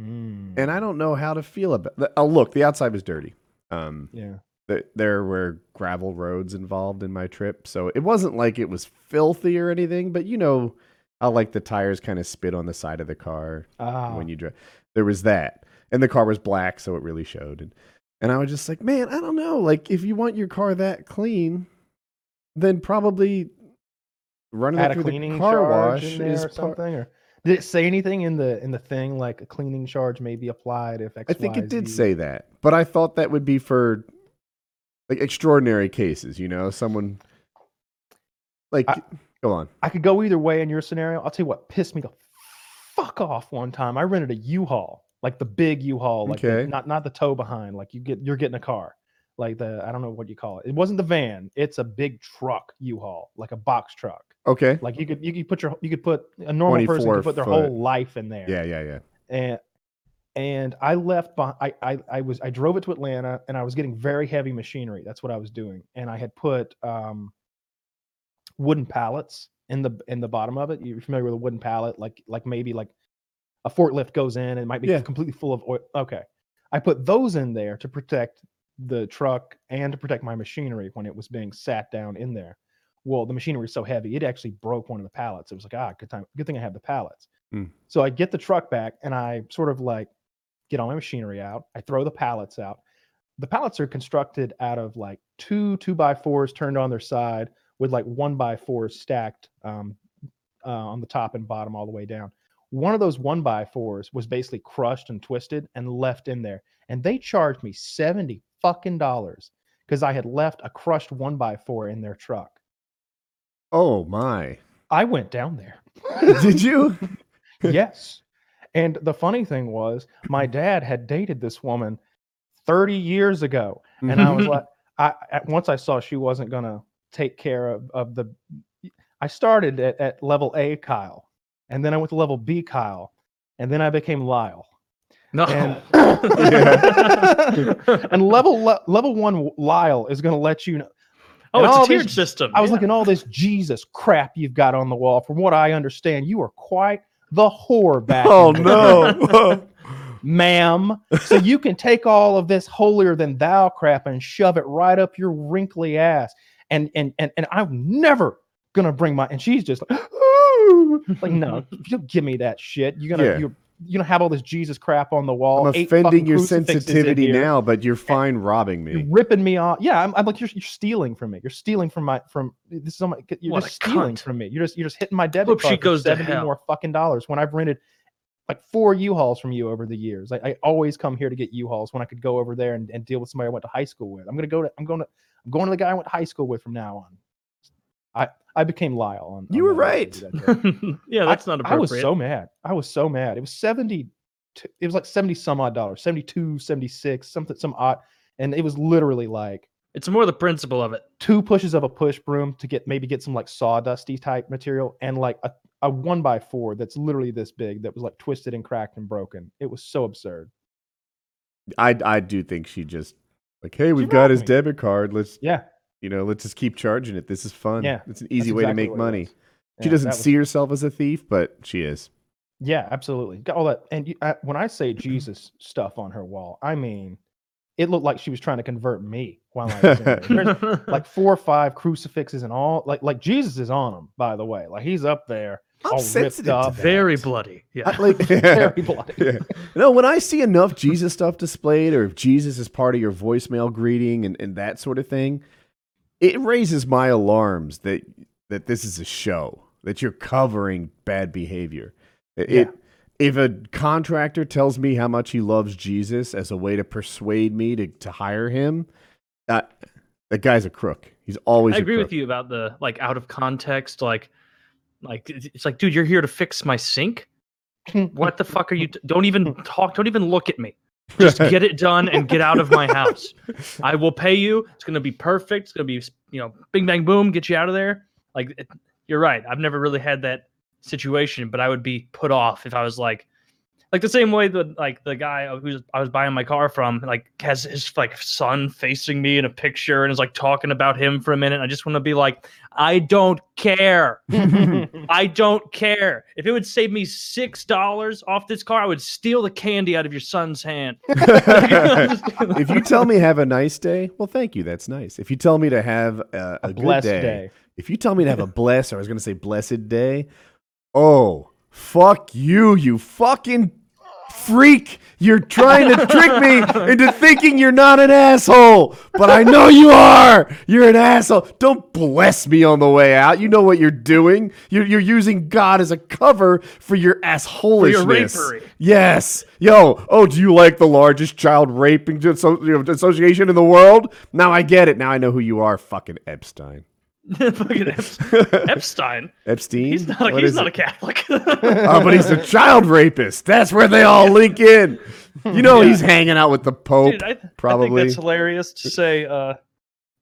[SPEAKER 1] Mm,
[SPEAKER 2] And I don't know how to feel about it. Oh, look, the outside was dirty. Um,
[SPEAKER 1] yeah
[SPEAKER 2] th- there were gravel roads involved in my trip. So it wasn't like it was filthy or anything, but you know How like the tires kind of spit on the side of the car
[SPEAKER 1] Ah,
[SPEAKER 2] when you drive. There was that, and the car was black, so it really showed. And, and I was just like, man, I don't know. Like, if you want your car that clean, then probably running
[SPEAKER 1] add
[SPEAKER 2] it
[SPEAKER 1] a
[SPEAKER 2] through
[SPEAKER 1] cleaning
[SPEAKER 2] the car wash is
[SPEAKER 1] or
[SPEAKER 2] par-
[SPEAKER 1] something, or did it say anything in the in the thing like a cleaning charge may be applied if X,
[SPEAKER 2] I think
[SPEAKER 1] Y,
[SPEAKER 2] it did
[SPEAKER 1] Z?
[SPEAKER 2] say that, but I thought that would be for like extraordinary cases. You know, someone like
[SPEAKER 1] I-
[SPEAKER 2] go on.
[SPEAKER 1] I could go either way in your scenario. I'll tell you what pissed me the fuck off one time. I rented a U-Haul, like the big U-Haul, like the- not not the tow behind. Like you get you're getting a car, like the I don't know what you call it. It wasn't the van. It's a big truck U-Haul, like a box truck.
[SPEAKER 2] Okay.
[SPEAKER 1] Like you could you could put your you could put a normal person could put their
[SPEAKER 2] foot.
[SPEAKER 1] whole life in there.
[SPEAKER 2] Yeah, yeah, yeah.
[SPEAKER 1] and and I left. By, I, I I was I drove it to Atlanta, and I was getting very heavy machinery. That's what I was doing, and I had put um, wooden pallets in the in the bottom of it. You're familiar with a wooden pallet, like like maybe like a forklift goes in, and it might be
[SPEAKER 2] Yeah.
[SPEAKER 1] completely full of oil. Okay, I put those in there to protect the truck and to protect my machinery when it was being sat down in there. Well, the machinery was so heavy, it actually broke one of the pallets. It was like, ah, good time, good thing I have the pallets.
[SPEAKER 2] Hmm.
[SPEAKER 1] So I get the truck back and I sort of like get all my machinery out. I throw the pallets out. The pallets are constructed out of like two two by fours turned on their side with like one by fours stacked um, uh, on the top and bottom all the way down. One of those one by fours was basically crushed and twisted and left in there. And they charged me 70 fucking dollars because I had left a crushed one by four in their truck.
[SPEAKER 2] Oh my.
[SPEAKER 1] I went down there.
[SPEAKER 2] Did you?
[SPEAKER 1] yes. And the funny thing was, my dad had dated this woman 30 years ago. And I was mm-hmm. like, I at once I saw she wasn't gonna take care of, of the I started at, at level A Kyle, and then I went to level B Kyle, and then I became Lyle.
[SPEAKER 3] No.
[SPEAKER 1] And, and level le- level one Lyle is gonna let you know.
[SPEAKER 3] Oh,
[SPEAKER 1] and
[SPEAKER 3] it's
[SPEAKER 1] all
[SPEAKER 3] a tiered
[SPEAKER 1] these-
[SPEAKER 3] system.
[SPEAKER 1] I was
[SPEAKER 3] yeah.
[SPEAKER 1] looking at all this Jesus crap you've got on the wall. From what I understand, you are quite the whore back.
[SPEAKER 2] oh no.
[SPEAKER 1] ma'am. So you can take all of this holier than thou crap and shove it right up your wrinkly ass. And and and and I'm never gonna bring my and she's just like, "Ooh." like no, you don't give me that shit. You're gonna
[SPEAKER 2] Yeah.
[SPEAKER 1] you're you know have all this Jesus crap on the wall.
[SPEAKER 2] I'm offending your sensitivity now, but you're fine robbing
[SPEAKER 1] You're
[SPEAKER 2] me.
[SPEAKER 1] ripping me off. Yeah, I'm, I'm like you're, you're stealing from me. You're stealing from my from this is all my, you're
[SPEAKER 3] What
[SPEAKER 1] just stealing
[SPEAKER 3] cunt.
[SPEAKER 1] from me. You're just you're just hitting my debit
[SPEAKER 3] Hope she
[SPEAKER 1] card for
[SPEAKER 3] goes to
[SPEAKER 1] 70
[SPEAKER 3] hell.
[SPEAKER 1] more fucking dollars when I've rented like four U-Hauls from you over the years. I, I always come here to get U-Hauls when I could go over there and, and deal with somebody I went to high school with. I'm gonna go to I'm going to I'm going to the guy I went to high school with from now on. I I became Lyle on.
[SPEAKER 2] You
[SPEAKER 1] on
[SPEAKER 2] were right.
[SPEAKER 1] that
[SPEAKER 3] yeah, that's not appropriate.
[SPEAKER 1] I was so mad. I was so mad. It was 70 it was like 70 some odd dollars, 72, 76, something some odd and it was literally like
[SPEAKER 3] it's more the principle of it.
[SPEAKER 1] two pushes of a push broom to get maybe get some like sawdusty type material and like a, a one by four that's literally this big that was like twisted and cracked and broken. It was so absurd.
[SPEAKER 2] I I do think she just like, hey, we've
[SPEAKER 1] She
[SPEAKER 2] got his
[SPEAKER 1] me.
[SPEAKER 2] debit card. Let's
[SPEAKER 1] Yeah.
[SPEAKER 2] You know, let's just keep charging it. This is fun.
[SPEAKER 1] Yeah,
[SPEAKER 2] It's an easy
[SPEAKER 1] that's
[SPEAKER 2] way to make money.
[SPEAKER 1] was.
[SPEAKER 2] She
[SPEAKER 1] Yeah,
[SPEAKER 2] doesn't
[SPEAKER 1] was-
[SPEAKER 2] see herself as a thief, but she is.
[SPEAKER 1] Yeah, absolutely. Got all that. And you, I, when I say Jesus stuff on her wall, I mean, it looked like she was trying to convert me while I was in there. There's like four or five crucifixes and all. Like like Jesus is on them, by the way. Like he's up there,
[SPEAKER 2] I'm
[SPEAKER 1] all
[SPEAKER 2] sensitive
[SPEAKER 1] ripped up.
[SPEAKER 3] Very bloody. Yeah.
[SPEAKER 2] I- like,
[SPEAKER 1] very bloody.
[SPEAKER 2] Yeah. No, when I see enough Jesus stuff displayed, or if Jesus is part of your voicemail greeting and, and that sort of thing, it raises my alarms that that this is a show, that you're covering bad behavior. It,
[SPEAKER 1] Yeah.
[SPEAKER 2] it- if a contractor tells me how much he loves Jesus as a way to persuade me to, to hire him, that that guy's a crook. He's always.
[SPEAKER 3] I agree with you about the like out of context, like, like it's it's like, dude, you're here to fix my sink. What the fuck are you? T- don't even talk. Don't even look at me. Just get it done and get out of my house. I will pay you. It's gonna be perfect. It's gonna be you know, bing bang boom, get you out of there. Like it, you're right. I've never really had that situation, but I would be put off if I was like, like the same way that like the guy who I was buying my car from, like has his like son facing me in a picture and is like talking about him for a minute. I just want to be like, I don't care. I don't care. If it would save me six dollars off this car, I would steal the candy out of your son's hand.
[SPEAKER 2] if you tell me have a nice day, well, thank you. That's nice. If you tell me to have a, a,
[SPEAKER 1] a
[SPEAKER 2] good
[SPEAKER 1] blessed
[SPEAKER 2] day,
[SPEAKER 1] day.
[SPEAKER 2] if you tell me to have a blessed, or I was going to say blessed day, Oh, fuck you, you fucking freak. You're trying to trick me into thinking you're not an asshole, but I know you are. You're an asshole. Don't bless me on the way out. You know what you're doing. You're, you're using God as a cover for your assholishness.
[SPEAKER 3] rapery.
[SPEAKER 2] Yes. Yo, oh, do you like the largest child raping asso- you know, association in the world? Now I get it. Now I know who you are, fucking Epstein.
[SPEAKER 3] Fucking Ep- Epstein.
[SPEAKER 2] Epstein?
[SPEAKER 3] He's not. A,
[SPEAKER 2] What
[SPEAKER 3] he's not
[SPEAKER 2] it?
[SPEAKER 3] a Catholic.
[SPEAKER 2] Oh, but he's a child rapist. That's where they all link in. You know, he's hanging out with the Pope.
[SPEAKER 3] Dude, I, I think
[SPEAKER 2] probably.
[SPEAKER 3] that's hilarious to say. Uh,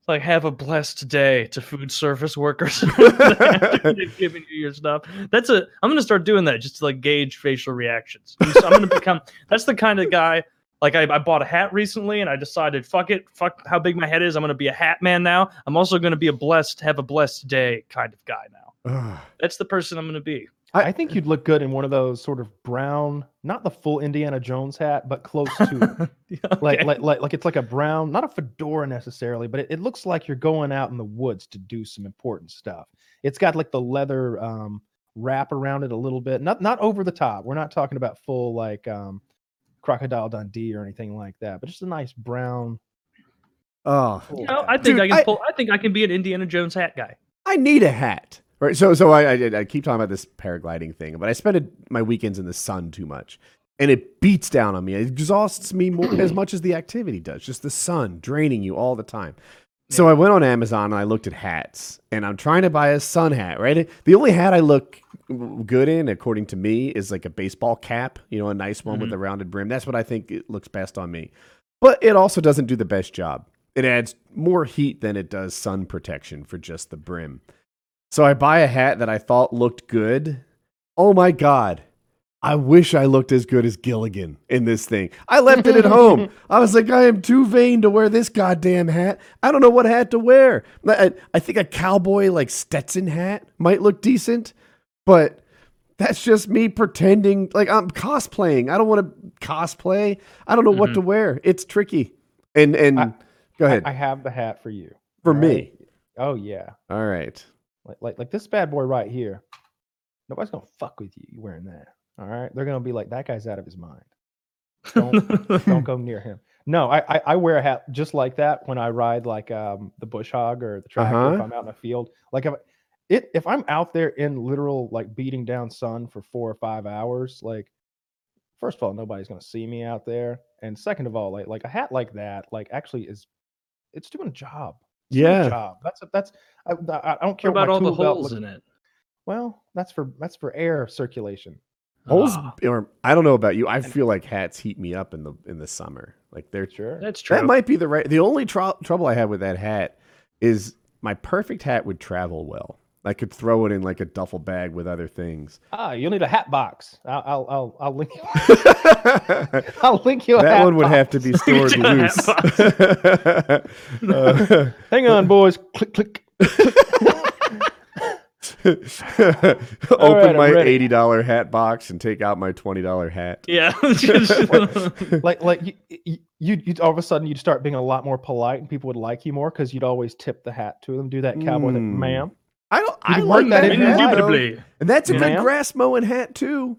[SPEAKER 3] like, have a blessed day to food service workers given you your stuff. That's a. I'm gonna start doing that just to like gauge facial reactions. I'm gonna become. That's the kind of guy. Like I, I bought a hat recently, and I decided, fuck it, fuck how big my head is. I'm gonna be a hat man now. I'm also gonna be a blessed, have a blessed day kind of guy now.
[SPEAKER 2] Ugh.
[SPEAKER 3] That's the person I'm gonna be.
[SPEAKER 1] I, I think you'd look good in one of those sort of brown, not the full Indiana Jones hat, but close to it. like, like like like it's like a brown, not a fedora necessarily, but it, it looks like you're going out in the woods to do some important stuff. It's got like the leather um wrap around it a little bit, not not over the top. We're not talking about full like um crocodile Dundee or anything like that, but just a nice brown.
[SPEAKER 2] Oh,
[SPEAKER 3] You know.
[SPEAKER 1] Oh,
[SPEAKER 3] I think
[SPEAKER 2] Dude,
[SPEAKER 3] I can
[SPEAKER 2] I-
[SPEAKER 3] pull. I think I can be an Indiana Jones hat guy.
[SPEAKER 2] I need a hat. Right. So, so I, I, I keep talking about this paragliding thing, but I spend it, my weekends in the sun too much, and it beats down on me. It exhausts me more as much as the activity does. Just the sun draining you all the time. So I went on Amazon and I looked at hats, and I'm trying to buy a sun hat. Right. The only hat I look good in, according to me, is like a baseball cap. You know, a nice one with
[SPEAKER 3] Mhm.
[SPEAKER 2] a rounded brim. That's what I think it looks best on me. But it also doesn't do the best job. It adds more heat than it does sun protection for just the brim. So I buy a hat that I thought looked good. Oh my god. I wish I looked as good as Gilligan in this thing. I left it at home. I was like, I am too vain to wear this goddamn hat. I don't know what hat to wear. I, I think a cowboy like Stetson hat might look decent, but that's just me pretending like I'm cosplaying. I don't want to cosplay. I don't know what
[SPEAKER 3] Mhm.
[SPEAKER 2] to wear. It's tricky. And and
[SPEAKER 1] I-
[SPEAKER 2] go ahead
[SPEAKER 1] I have the hat for you.
[SPEAKER 2] for me.
[SPEAKER 1] right? Oh yeah.
[SPEAKER 2] All right.
[SPEAKER 1] Like, like like this bad boy right here. Nobody's gonna fuck with you you wearing that. All right. They're gonna be like, that guy's out of his mind. Don't don't go near him. No, I, I I wear a hat just like that when I ride like um the bush hog or the tractor if
[SPEAKER 2] Uh-huh.
[SPEAKER 1] I'm out in a field. Like if it if I'm out there in literal like beating down sun for four or five hours, like first of all, nobody's gonna see me out there, and second of all, like like a hat like that, like actually is it's doing a job. It's doing a
[SPEAKER 2] Yeah.
[SPEAKER 1] job. That's a, that's I, I I don't
[SPEAKER 3] What
[SPEAKER 1] care
[SPEAKER 3] about
[SPEAKER 1] my
[SPEAKER 3] all the holes
[SPEAKER 1] look-
[SPEAKER 3] in it?
[SPEAKER 1] Well, that's for that's for air circulation.
[SPEAKER 2] Holes,
[SPEAKER 3] Ah,
[SPEAKER 2] or I don't know about you. I feel like hats heat me up in the in the summer. Like they're
[SPEAKER 1] Sure.
[SPEAKER 3] that's true.
[SPEAKER 2] that might be the right. The only trou trouble I have with that hat is my perfect hat would travel well. I could throw it in like a duffel bag with other things.
[SPEAKER 1] Ah, you'll need a hat box. I'll I'll I'll, I'll link you.
[SPEAKER 2] that
[SPEAKER 1] I'll link you a hat
[SPEAKER 2] one would
[SPEAKER 1] box.
[SPEAKER 2] have to be stored
[SPEAKER 3] get a
[SPEAKER 2] loose. Uh,
[SPEAKER 1] Hang on, boys. click click.
[SPEAKER 2] Open
[SPEAKER 1] right,
[SPEAKER 2] my
[SPEAKER 1] ready.
[SPEAKER 2] eighty dollar hat box and take out my twenty dollar hat.
[SPEAKER 3] yeah.
[SPEAKER 1] Like like you, you you'd, you'd all of a sudden you'd start being a lot more polite and people would like you more because you'd always tip the hat to them. Do that cowboy thing,
[SPEAKER 2] Mm.
[SPEAKER 1] ma'am.
[SPEAKER 2] I don't. I
[SPEAKER 1] can
[SPEAKER 2] like
[SPEAKER 1] work that
[SPEAKER 2] that
[SPEAKER 1] in
[SPEAKER 2] hat,
[SPEAKER 1] your
[SPEAKER 2] though.
[SPEAKER 3] Indubitably.
[SPEAKER 2] and that's a good grass mowing hat too.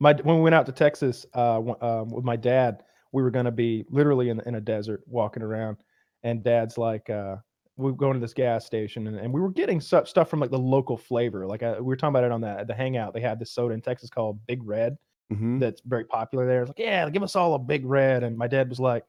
[SPEAKER 1] My when we went out to Texas uh, um, with my dad, we were going to be literally in in a desert walking around, and Dad's like, uh, we were going to this gas station, and, and we were getting such stuff from like the local flavor. Like uh, we were talking about it on the the hangout. They had this soda in Texas called Big Red.
[SPEAKER 2] Mhm.
[SPEAKER 1] that's very popular there. It's like, yeah, give us all a big red. And my dad was like,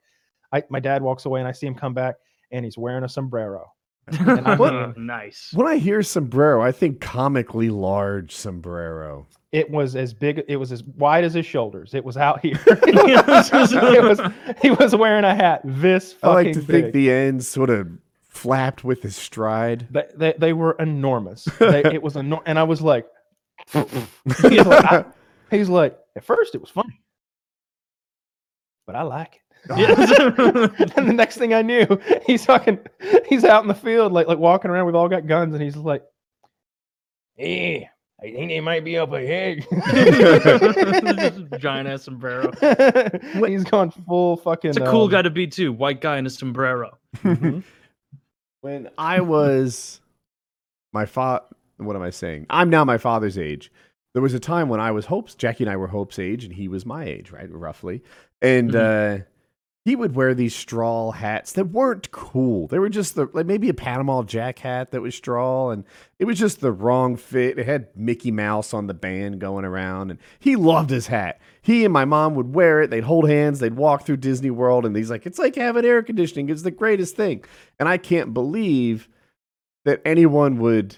[SPEAKER 1] I my dad walks away and I see him come back and he's wearing a sombrero. And I mean,
[SPEAKER 3] nice.
[SPEAKER 2] When I hear sombrero, I think comically large sombrero.
[SPEAKER 1] it was as big, it was as wide as his shoulders. It was out here. it, was, he was wearing a hat this
[SPEAKER 2] I like to
[SPEAKER 1] big.
[SPEAKER 2] think the ends sort of flapped with his stride.
[SPEAKER 1] they, they, they were enormous. They, it was enormous. And I was like, he's like, I- he's like, at first it was funny, but I like it. and the next thing I knew, he's fucking, he's out in the field, like like walking around. We've all got guns, and he's like, "Hey, I think they might be up ahead."
[SPEAKER 3] Giant ass sombrero.
[SPEAKER 1] he's gone full fucking.
[SPEAKER 3] It's a cool
[SPEAKER 1] um,
[SPEAKER 3] guy to be too. White guy in a sombrero.
[SPEAKER 1] mhm.
[SPEAKER 2] When I was my fa- what am I saying? I'm now my father's age. There was a time when I was Hope's. Jackie and I were Hope's age, and he was my age, right, roughly. And uh, he would wear these straw hats that weren't cool. They were just the like maybe a Panama Jack hat that was straw, and it was just the wrong fit. It had Mickey Mouse on the band going around, and he loved his hat. He and my mom would wear it. They'd hold hands. They'd walk through Disney World, and he's like, "It's like having air conditioning. It's the greatest thing." And I can't believe that anyone would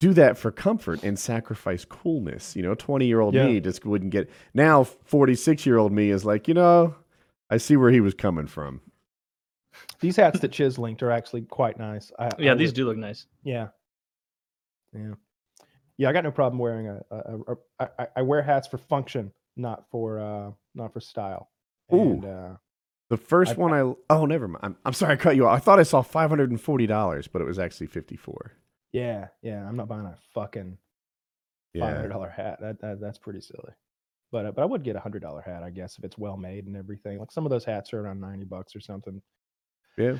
[SPEAKER 2] do that for comfort and sacrifice coolness. You know, 20 year old
[SPEAKER 1] Yeah.
[SPEAKER 2] me just wouldn't get. Now, 46 year old me is like, you know, I see where he was coming from.
[SPEAKER 1] These hats that Chiz linked are actually quite nice. I,
[SPEAKER 3] Yeah,
[SPEAKER 1] I
[SPEAKER 3] these
[SPEAKER 1] would-
[SPEAKER 3] do look nice.
[SPEAKER 1] Yeah. Yeah. Yeah, I got no problem wearing a. a, a, a I, I wear hats for function, not for uh not for style.
[SPEAKER 2] Ooh.
[SPEAKER 1] And, uh,
[SPEAKER 2] The first
[SPEAKER 1] I-
[SPEAKER 2] one I oh never mind. I'm, I'm sorry I cut you off. I thought I saw five hundred and forty dollars, but it was actually fifty four.
[SPEAKER 1] yeah, yeah, I'm not buying a fucking five
[SPEAKER 2] Yeah,
[SPEAKER 1] hundred dollar hat. That, that that's pretty silly. But uh, but I would get a hundred dollar hat, I guess, if it's well made and everything. Like some of those hats are around ninety bucks or something.
[SPEAKER 2] yeah.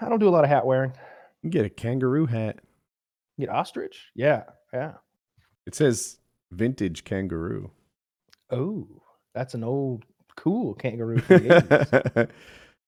[SPEAKER 1] I don't do a lot of hat wearing.
[SPEAKER 2] You can get a kangaroo hat.
[SPEAKER 1] Get ostrich? Yeah, yeah.
[SPEAKER 2] It says vintage kangaroo.
[SPEAKER 1] Oh, that's an old cool kangaroo. The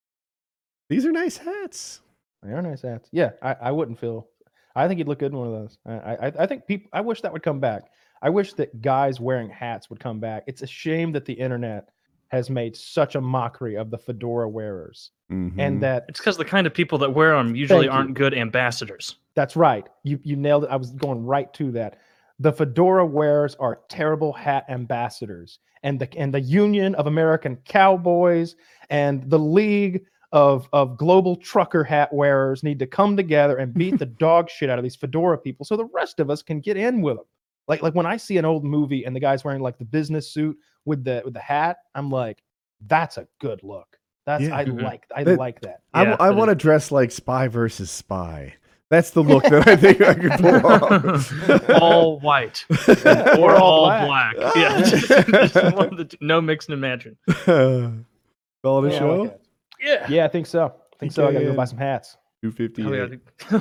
[SPEAKER 2] These are nice hats.
[SPEAKER 1] They are nice hats. Yeah, I, I wouldn't feel. I think you'd look good in one of those. I I, I think people. I wish that would come back. I wish that guys wearing hats would come back. It's a shame that the internet has made such a mockery of the fedora wearers,
[SPEAKER 2] Mhm.
[SPEAKER 1] and that
[SPEAKER 3] It's because the kind of people that wear them usually aren't good ambassadors.
[SPEAKER 1] that's right. You you nailed it. I was going right to that. The fedora wearers are terrible hat ambassadors, and the and the Union of American Cowboys and the League of of global trucker hat wearers need to come together and beat the dog shit out of these fedora people, so the rest of us can get in with them. Like like when I see an old movie and the guy's wearing like the business suit with the with the hat, I'm like, that's a good look. That's
[SPEAKER 2] Yeah.
[SPEAKER 1] I
[SPEAKER 3] Mhm.
[SPEAKER 1] like I
[SPEAKER 2] That-
[SPEAKER 1] like that.
[SPEAKER 2] I,
[SPEAKER 3] Yeah,
[SPEAKER 2] I
[SPEAKER 3] that
[SPEAKER 2] want to dress like Spy versus Spy. That's the look that I think I could pull off.
[SPEAKER 3] all white
[SPEAKER 1] Or
[SPEAKER 3] or
[SPEAKER 1] all
[SPEAKER 3] all
[SPEAKER 1] black.
[SPEAKER 3] black. Yeah, just, just one of the two. no mix and imagine.
[SPEAKER 2] Call it a
[SPEAKER 1] Yeah, I like
[SPEAKER 2] show.
[SPEAKER 3] Yeah.
[SPEAKER 1] Yeah, I think so. I think so. I gotta go buy some hats.
[SPEAKER 2] Two fifty
[SPEAKER 3] Oh,
[SPEAKER 2] eight.
[SPEAKER 3] yeah.